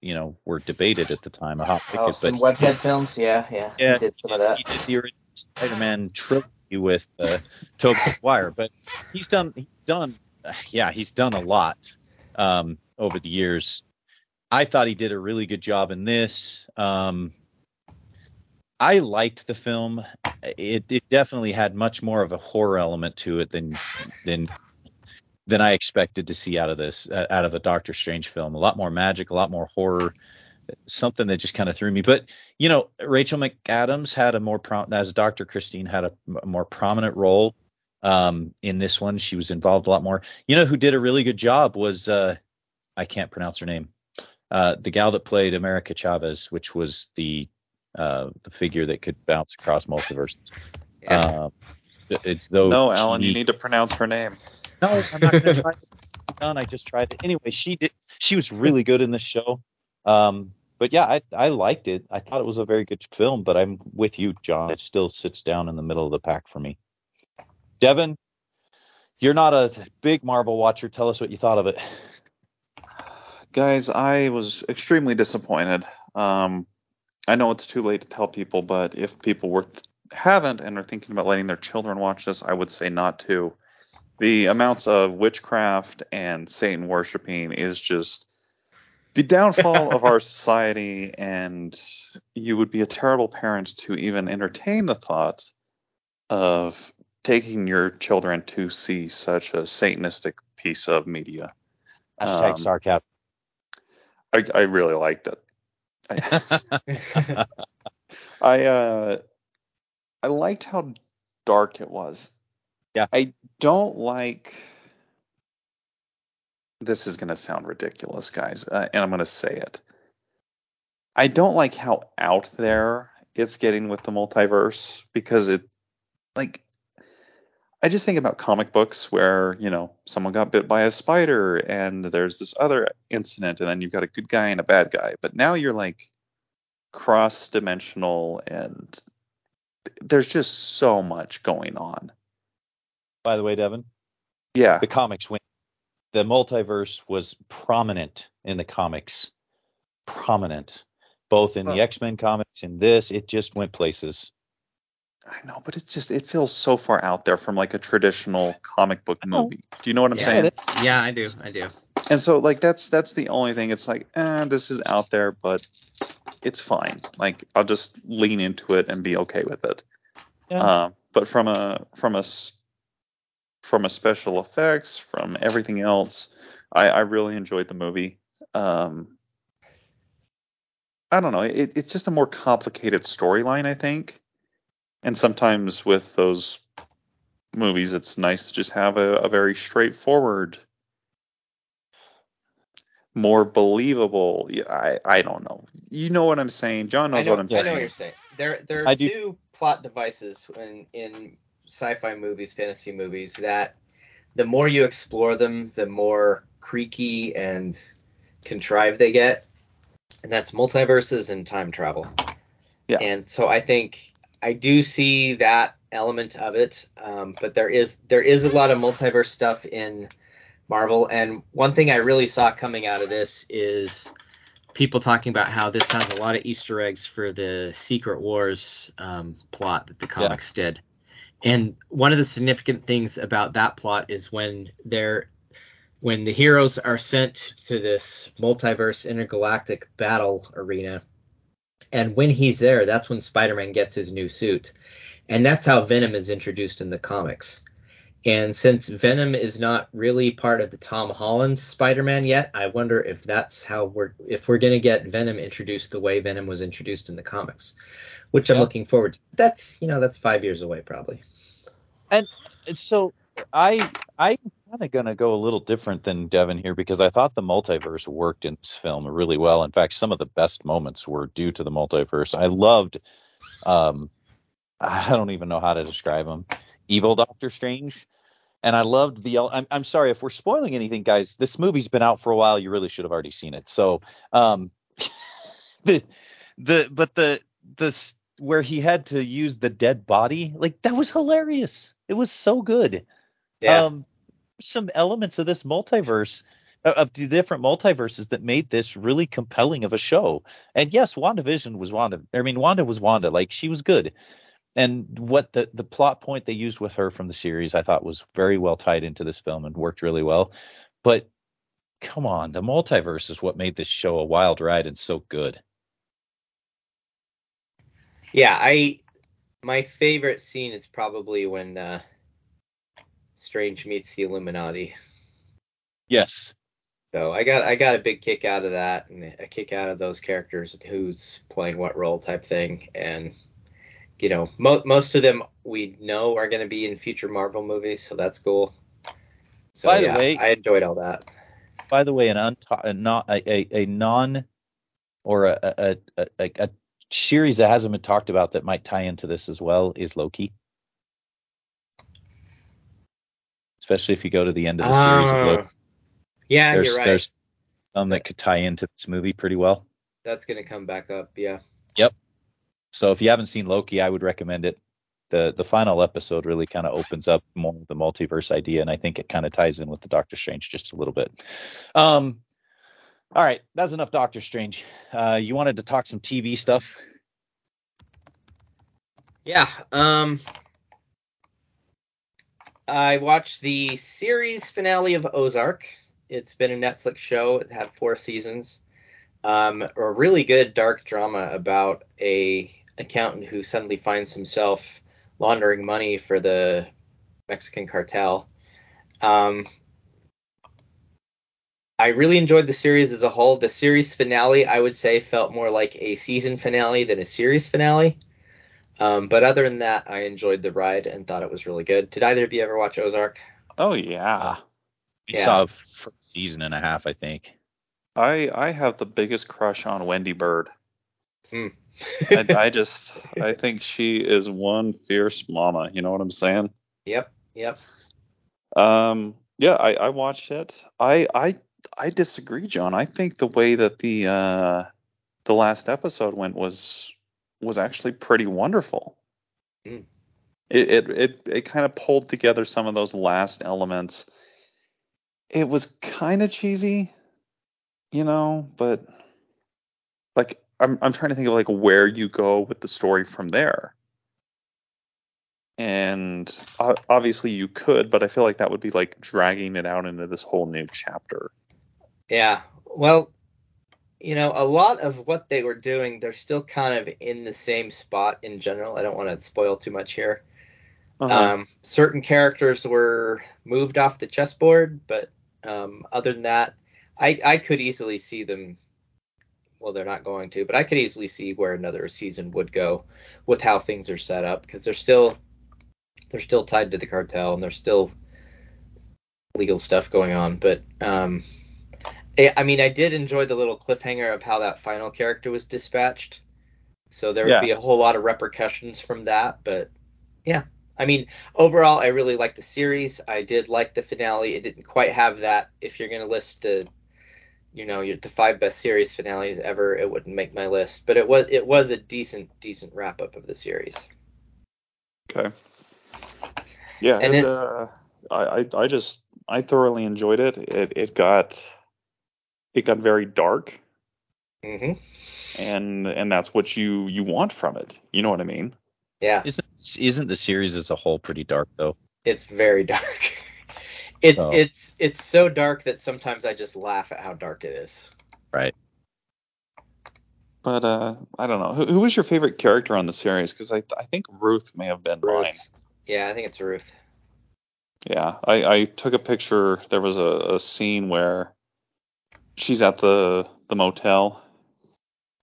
you know, were debated at the time. A hot Oh, ticket, some but webhead films. Yeah, yeah. Yeah, he did some of that. he did the original Spider-Man trilogy with uh, Tobey Maguire, but he's done, he's done, yeah, he's done a lot um, over the years. I thought he did a really good job in this. Um, I liked the film. It, it definitely had much more of a horror element to it than than than I expected to see out of this uh, out of a Doctor Strange film. A lot more magic, a lot more horror. Something that just kind of threw me. But you know, Rachel McAdams had a more prom- as Doctor Christine had a more prominent role um, in this one. She was involved a lot more. You know, who did a really good job was uh, I can't pronounce her name. Uh, the gal that played America Chavez, which was the uh, the figure that could bounce across multiverses. Yeah. Um, it's those. no, Alan, you need to pronounce her name. No, I'm not going to try. done. I just tried it anyway. She did. She was really good in this show. Um, but yeah, I I liked it. I thought it was a very good film. But I'm with you, John. It still sits down in the middle of the pack for me. Devin, you're not a big Marvel watcher. Tell us what you thought of it. Guys, I was extremely disappointed. Um, I know it's too late to tell people, but if people were haven't and are thinking about letting their children watch this, I would say not to. The amounts of witchcraft and Satan worshiping is just the downfall of our society, and you would be a terrible parent to even entertain the thought of taking your children to see such a Satanistic piece of media. Hashtag Um, sarcasm. I, I really liked it. I, I uh I liked how dark it was. Yeah. I don't like this is going to sound ridiculous, guys, uh, and I'm going to say it. I don't like how out there it's getting with the multiverse because it like I just think about comic books where, you know, someone got bit by a spider and there's this other incident and then you've got a good guy and a bad guy. But now you're like cross dimensional and there's just so much going on. By the way, Devin, Yeah. the comics win. The multiverse was prominent in the comics. Prominent. Both in the X Men comics and this, it just went places. I know, but it just it feels so far out there from like a traditional comic book movie. Do you know what I'm Yeah. saying? yeah, I do. I do. And so like that's that's the only thing. It's like, eh, this is out there, but it's fine. Like I'll just lean into it and be okay with it. Yeah. Um, but from a from a from a special effects, from everything else, I, I really enjoyed the movie. Um, I don't know. It, it's just a more complicated storyline, I think. And sometimes with those movies, it's nice to just have a, a very straightforward, more believable. yeah, I I don't know. You know what I'm saying? John I knows know, what I'm I saying. I know what you're saying. There, there are I do- two plot devices in in sci-fi movies, fantasy movies that the more you explore them, the more creaky and contrived they get, and that's multiverses and time travel. Yeah. And so I think I do see that element of it, um, but there is there is a lot of multiverse stuff in Marvel, and one thing I really saw coming out of this is people talking about how this has a lot of Easter eggs for the Secret Wars um, plot that the comics did. And one of the significant things about that plot is when they're when the heroes are sent to this multiverse intergalactic battle arena, and when he's there, that's when Spider-Man gets his new suit, and that's how Venom is introduced in the comics. And since Venom is not really part of the Tom Holland Spider-Man yet, I wonder if that's how we're if we're gonna get Venom introduced the way Venom was introduced in the comics, which I'm looking forward to. That's you know that's five years away probably. And so I I'm kind of gonna go a little different than Devin here because I thought the multiverse worked in this film really well. In fact, some of the best moments were due to the multiverse. I loved um I don't even know how to describe him. Evil Doctor Strange. And I loved the. I'm, I'm sorry if we're spoiling anything, guys. This movie's been out for a while. You really should have already seen it. So, um, the the but the the where he had to use the dead body, like that was hilarious. It was so good. Um, some elements of this multiverse, uh, of the different multiverses that made this really compelling of a show. And yes, WandaVision was Wanda. I mean, Wanda was Wanda. Like she was good. And what the the plot point they used with her from the series, I thought was very well tied into this film and worked really well. But come on, the multiverse is what made this show a wild ride and so good. Yeah, I my favorite scene is probably when uh, Strange meets the Illuminati. Yes. So I got I got a big kick out of that, and a kick out of those characters, who's playing what role type thing, and you know, mo- most of them we know are going to be in future Marvel movies, so that's cool. So By the yeah, way- I enjoyed all that. By the way, an unta- a, not, a, a, a non or a, a, a, a, a series that hasn't been talked about that might tie into this as well is Loki. Especially if you go to the end of the series of Loki. Ah, Yeah, there's you're right. there's some that could tie into this movie pretty well. That's gonna come back up. Yeah. Yep. So if you haven't seen Loki, I would recommend it. the The final episode really kind of opens up more of the multiverse idea, and I think it kind of ties in with the Doctor Strange just a little bit. Um, all right, that's enough Doctor Strange. Uh, you wanted to talk some TV stuff? Yeah. Um. I watched the series finale of Ozark. It's been a Netflix show. It had four seasons. Um, a really good dark drama about a accountant who suddenly finds himself laundering money for the Mexican cartel. Um, I really enjoyed the series as a whole. The series finale, I would say, felt more like a season finale than a series finale. Um, but other than that, I enjoyed the ride and thought it was really good. Did either of you ever watch Ozark? Oh yeah. We Yeah. saw a f- season and a half, I think. I I have the biggest crush on Wendy Byrde. Hmm. I, I just I think she is one fierce mama. You know what I'm saying? Yep, yep. Um, yeah, I, I watched it. I I I disagree, John. I think the way that the uh, the last episode went was was actually pretty wonderful. Mm. It it it, it kind of pulled together some of those last elements. It was kind of cheesy, you know, but like I'm I'm trying to think of like where you go with the story from there. And o- obviously you could, but I feel like that would be like dragging it out into this whole new chapter. Yeah. Well, you know, a lot of what they were doing, they're still kind of in the same spot in general. I don't want to spoil too much here. Uh-huh. Um, certain characters were moved off the chessboard, but um, other than that, I I could easily see them. Well, they're not going to, but I could easily see where another season would go with how things are set up because they're still they're still tied to the cartel and there's still legal stuff going on. But um, I I mean, I did enjoy the little cliffhanger of how that final character was dispatched. So there would Yeah. be a whole lot of repercussions from that. But yeah, I mean, overall, I really liked the series. I did like the finale. It didn't quite have that. If you're going to list the, you know, your, the five best series finales ever, it wouldn't make my list. But it was it was a decent decent wrap up of the series. Okay. Yeah, And then- uh, I, I I just I thoroughly enjoyed it. It it got it got very dark, hmm and and that's what you you want from it. You know what I mean? Yeah, Isn't isn't the series as a whole pretty dark though? it's very dark. it's So- it's it's so dark that sometimes I just laugh at how dark it is. Right. But uh, I don't know. Who, who was your favorite character on the series? Because I I think Ruth may have been mine. Ruth. Yeah, I think it's Ruth. Yeah, I, I took a picture. There was a, a scene where she's at the the motel,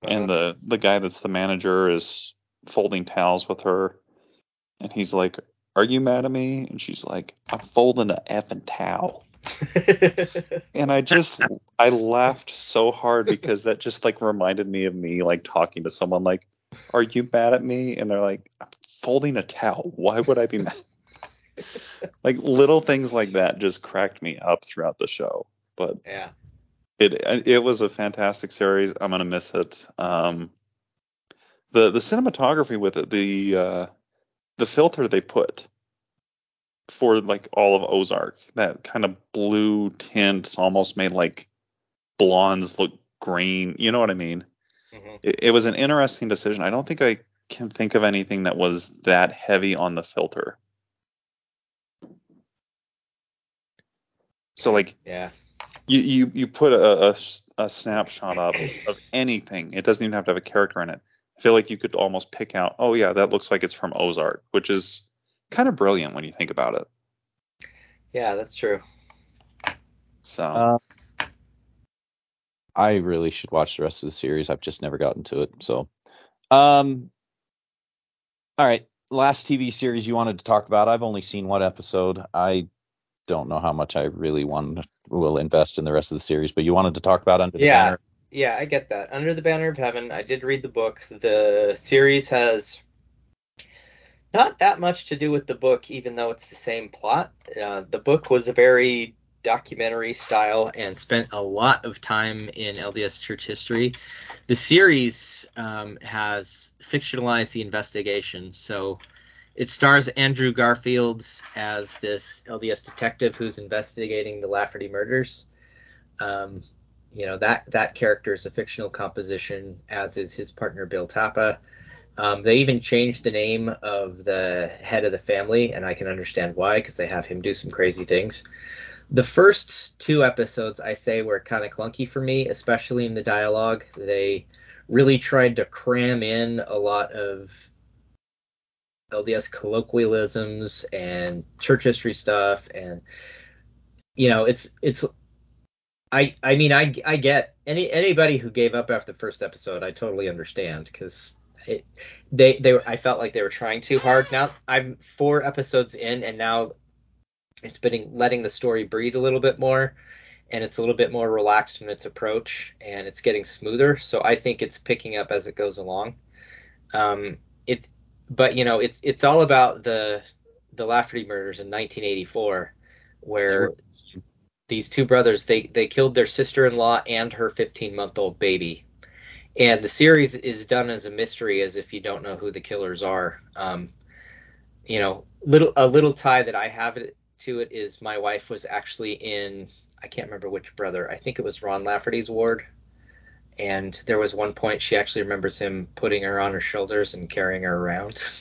and the the guy that's the manager is folding towels with her, and he's like, "Are you mad at me?" And she's like, "I'm folding a effing towel." And I just I laughed so hard because that just like reminded me of me like talking to someone like, "Are you mad at me?" And they're like, "I'm folding a towel. Why would I be mad?" like little things like that just cracked me up throughout the show. But yeah. It it was a fantastic series. I'm gonna miss it. Um, the the cinematography with it, the uh, the filter they put for like all of Ozark, that kind of blue tint almost made like blondes look green. You know what I mean? hmm It, it was an interesting decision. I don't think I can think of anything that was that heavy on the filter. So like Yeah. You you you put a, a, a snapshot up of anything. It doesn't even have to have a character in it. I feel like you could almost pick out, oh yeah, that looks like it's from Ozark, which is kind of brilliant when you think about it. Yeah, that's true. So Uh, I really should watch the rest of the series. I've just never gotten to it. So, um, all right. Last TV series you wanted to talk about. I've only seen one episode. I don't know how much I really want will invest in the rest of the series. But you wanted to talk about Under the Yeah. Banner. Yeah, I get that. Under the Banner of Heaven, I did read the book. The series has not that much to do with the book, even though it's the same plot. Uh, the book was a very documentary style and spent a lot of time in LDS church history. The series um, has fictionalized the investigation. So it stars Andrew Garfield as this LDS detective who's investigating the Lafferty murders. Um, you know that that character is a fictional composition, as is his partner Bill Taba. Um, they even changed the name of the head of the family, and I can understand why because they have him do some crazy things. The first two episodes, I say, were kind of clunky for me, especially in the dialogue. They really tried to cram in a lot of LDS colloquialisms and church history stuff, and you know, it's it's. I I mean I I get any anybody who gave up after the first episode. I totally understand because they they were, I felt like they were trying too hard. Now I'm four episodes in, and now it's been letting the story breathe a little bit more, and it's a little bit more relaxed in its approach, and it's getting smoother. So I think it's picking up as it goes along. Um, it's but you know it's it's all about the the Lafferty murders in 1984, where these two brothers they they killed their sister-in-law and her 15 month old baby. And the series is done as a mystery as if you don't know who the killers are. Um, you know little a little tie that i have to it is my wife was actually in i can't remember which brother i think it was ron lafferty's ward and there was one point she actually remembers him putting her on her shoulders and carrying her around.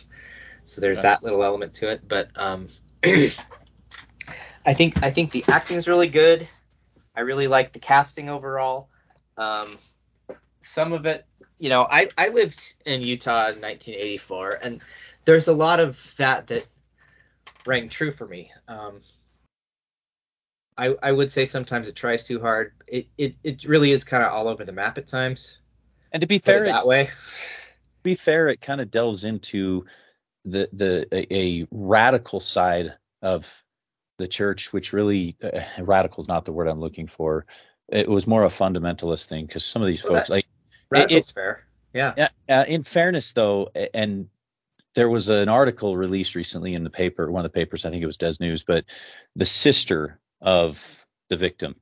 So there's that little element to it but um, i think i think the acting is really good. I really like the casting overall. Um, some of it, you know, I, I lived in Utah in 1984, and there's a lot of that that rang true for me. Um, I, I would say sometimes it tries too hard. It, it, it really is kind of all over the map at times. And to be fair, that it, way. To be fair, it kind of delves into the the a, a, radical side of the church, which really uh, radical is not the word I'm looking for. It was more a fundamentalist thing because some of these well, folks, that, like Radical's it, fair. Yeah. Yeah. Uh, in fairness, though, and there was an article released recently in the paper, one of the papers, I think it was Des News, but the sister of the victim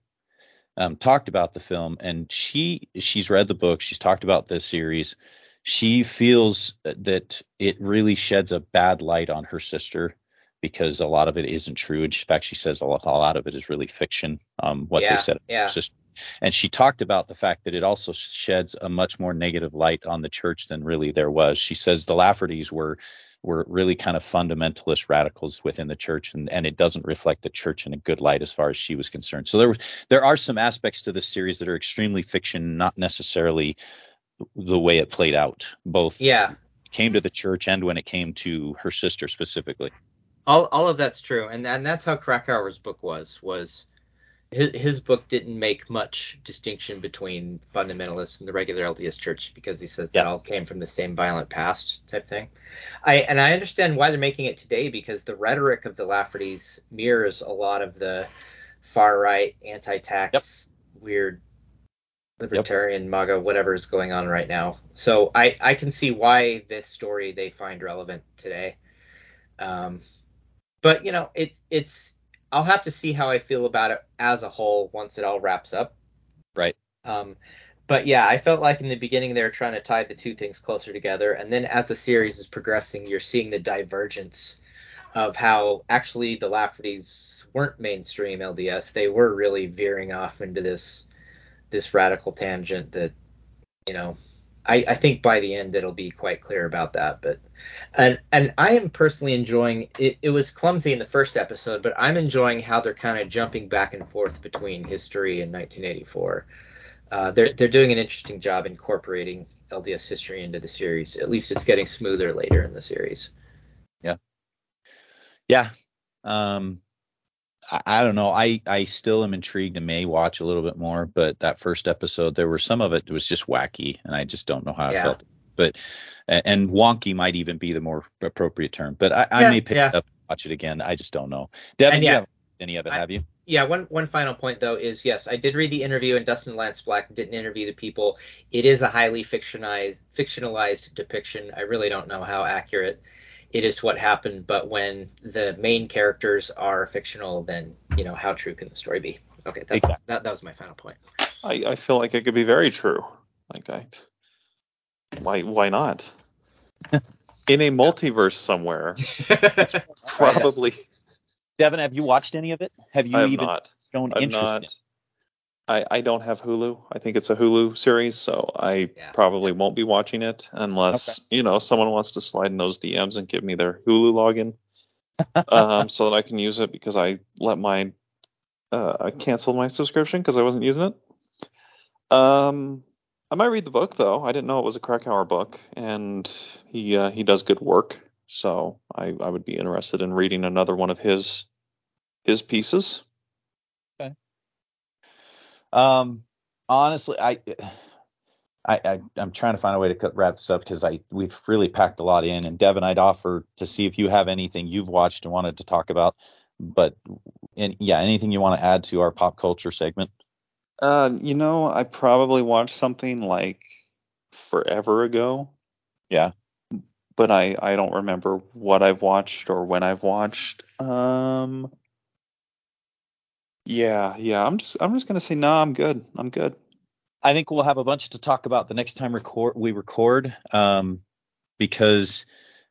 um, talked about the film, and she she's read the book, she's talked about the series. She feels that it really sheds a bad light on her sister because a lot of it isn't true. In fact, she says a lot, a lot of it is really fiction. Um, what yeah, they said, yeah. sister. and she talked about the fact that it also sheds a much more negative light on the church than really there was. She says the Laffertys were were really kind of fundamentalist radicals within the church, and, and it doesn't reflect the church in a good light as far as she was concerned. So there was there are some aspects to this series that are extremely fiction, not necessarily the way it played out. Both yeah came to the church and when it came to her sister specifically all all of that's true, and and that's how Krakauer's book was was. His, his book didn't make much distinction between fundamentalists and the regular LDS Church because he says yeah. that all came from the same violent past type thing. I and I understand why they're making it today because the rhetoric of the Laffertys mirrors a lot of the far right anti-tax yep. weird libertarian yep. MAGA whatever is going on right now. So I I can see why this story they find relevant today. Um, but you know, it's it's I'll have to see how I feel about it as a whole once it all wraps up. Right. Um, but yeah, I felt like in the beginning they were trying to tie the two things closer together, and then as the series is progressing, you're seeing the divergence of how actually the Laffertys weren't mainstream LDS; they were really veering off into this this radical tangent that you know I, I think by the end it'll be quite clear about that. But and and I am personally enjoying it. It was clumsy in the first episode, but I'm enjoying how they're kind of jumping back and forth between history and 1984. Uh, they're they're doing an interesting job incorporating LDS history into the series. At least it's getting smoother later in the series. Yeah. Yeah. Um, I, I don't know. I I still am intrigued and may watch a little bit more, but that first episode, there were some of it was just wacky, and I just don't know how yeah. I felt. But and wonky might even be the more appropriate term. But I, I yeah, may pick yeah. it up, watch it again. I just don't know. Devin, and yeah, any of it? I, have you? Yeah. One one final point though is yes, I did read the interview, and Dustin Lance Black didn't interview the people. It is a highly fictionalized fictionalized depiction. I really don't know how accurate it is to what happened, but when the main characters are fictional, then you know, how true can the story be? Okay, that's Exactly. that, that was my final point. I, I feel like it could be very true. Like I, why why not? In a multiverse somewhere, probably. Devin, have you watched any of it? Have you I have even not. shown I'm interest? in not. I, I don't have Hulu. I think it's a Hulu series, so I Yeah. probably won't be watching it unless you know someone wants to slide in those DMs and give me their Hulu login, um, so that I can use it because I let my uh, I canceled my subscription because I wasn't using it. Um, I might read the book though. I didn't know it was a Krakauer book, and he uh, he does good work, so I I would be interested in reading another one of his his pieces. Okay. Um, honestly, I, I, I, I'm trying to find a way to cut, wrap this up because I we've really packed a lot in. And Devin, I'd offer to see if you have anything you've watched and wanted to talk about. But, and yeah, anything you want to add to our pop culture segment? Uh, you know, I probably watched something like forever ago. Yeah. But I I don't remember what I've watched or when I've watched. Um. Yeah, yeah. I'm just I'm just gonna say no. I'm good. I'm good. I think we'll have a bunch to talk about the next time record we record, um, because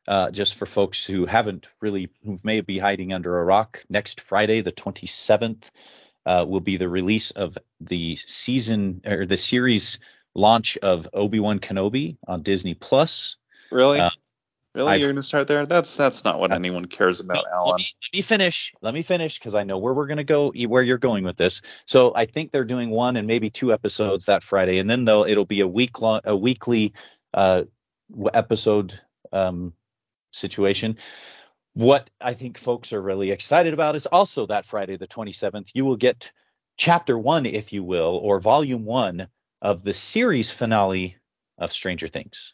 uh, just for folks who haven't really, who may be hiding under a rock, next Friday, the 27th, uh, will be the release of the season or the series launch of Obi Wan Kenobi on Disney Plus. Really, Uh, really. I've- You're gonna start there? That's that's not what Uh, anyone cares about, let Alan. me, let me finish. Let me finish because I know where we're going to go, where you're going with this. So I think they're doing one and maybe two episodes that Friday, and then they'll it'll be a week long, a weekly uh, episode um, situation. What I think folks are really excited about is also that Friday, the 27th, you will get chapter one, if you will, or volume one of the series finale of Stranger Things.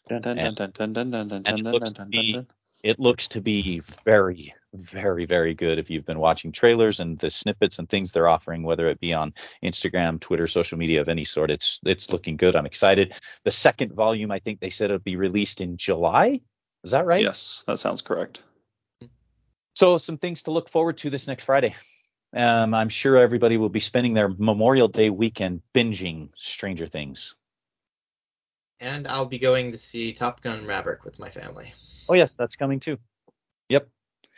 It looks to be very very very good if you've been watching trailers and the snippets and things they're offering whether it be on instagram twitter social media of any sort. It's it's looking good. I'm excited. The second volume i think they said it'll be released in july. Is that right? Yes, that sounds correct. So some things to look forward to this next friday um, i'm sure everybody will be spending their memorial day weekend binging stranger things And I'll be going to see Top Gun Maverick with my family. oh yes that's coming too Yep.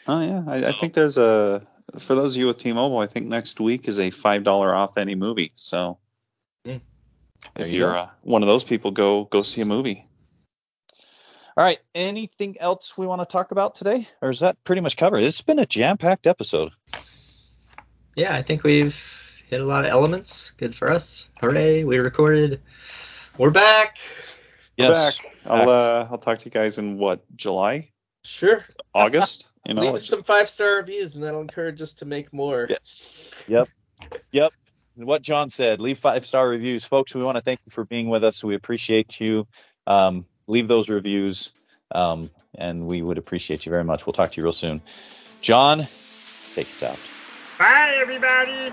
Oh yeah, I, I think there's a for those of you with T-Mobile. I think next week is a five dollar off any movie. So. There if you you're uh, one of those people, go go see a movie. All right. Anything else we want to talk about today? Or is that pretty much covered? It's been a jam packed episode. Yeah, I think we've hit a lot of elements. Good for us. Hooray, we recorded. We're back. We're Yes. back. I'll uh, I'll talk to you guys in what July, Sure. August. You know, Leave it's us some five star reviews and that'll encourage us to make more. Yeah. Yep. And what John said, leave five star reviews. Folks, we want to thank you for being with us. We appreciate you. Um, leave those reviews. Um, and we would appreciate you very much. We'll talk to you real soon. John, take us out. Bye, everybody.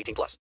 18 plus.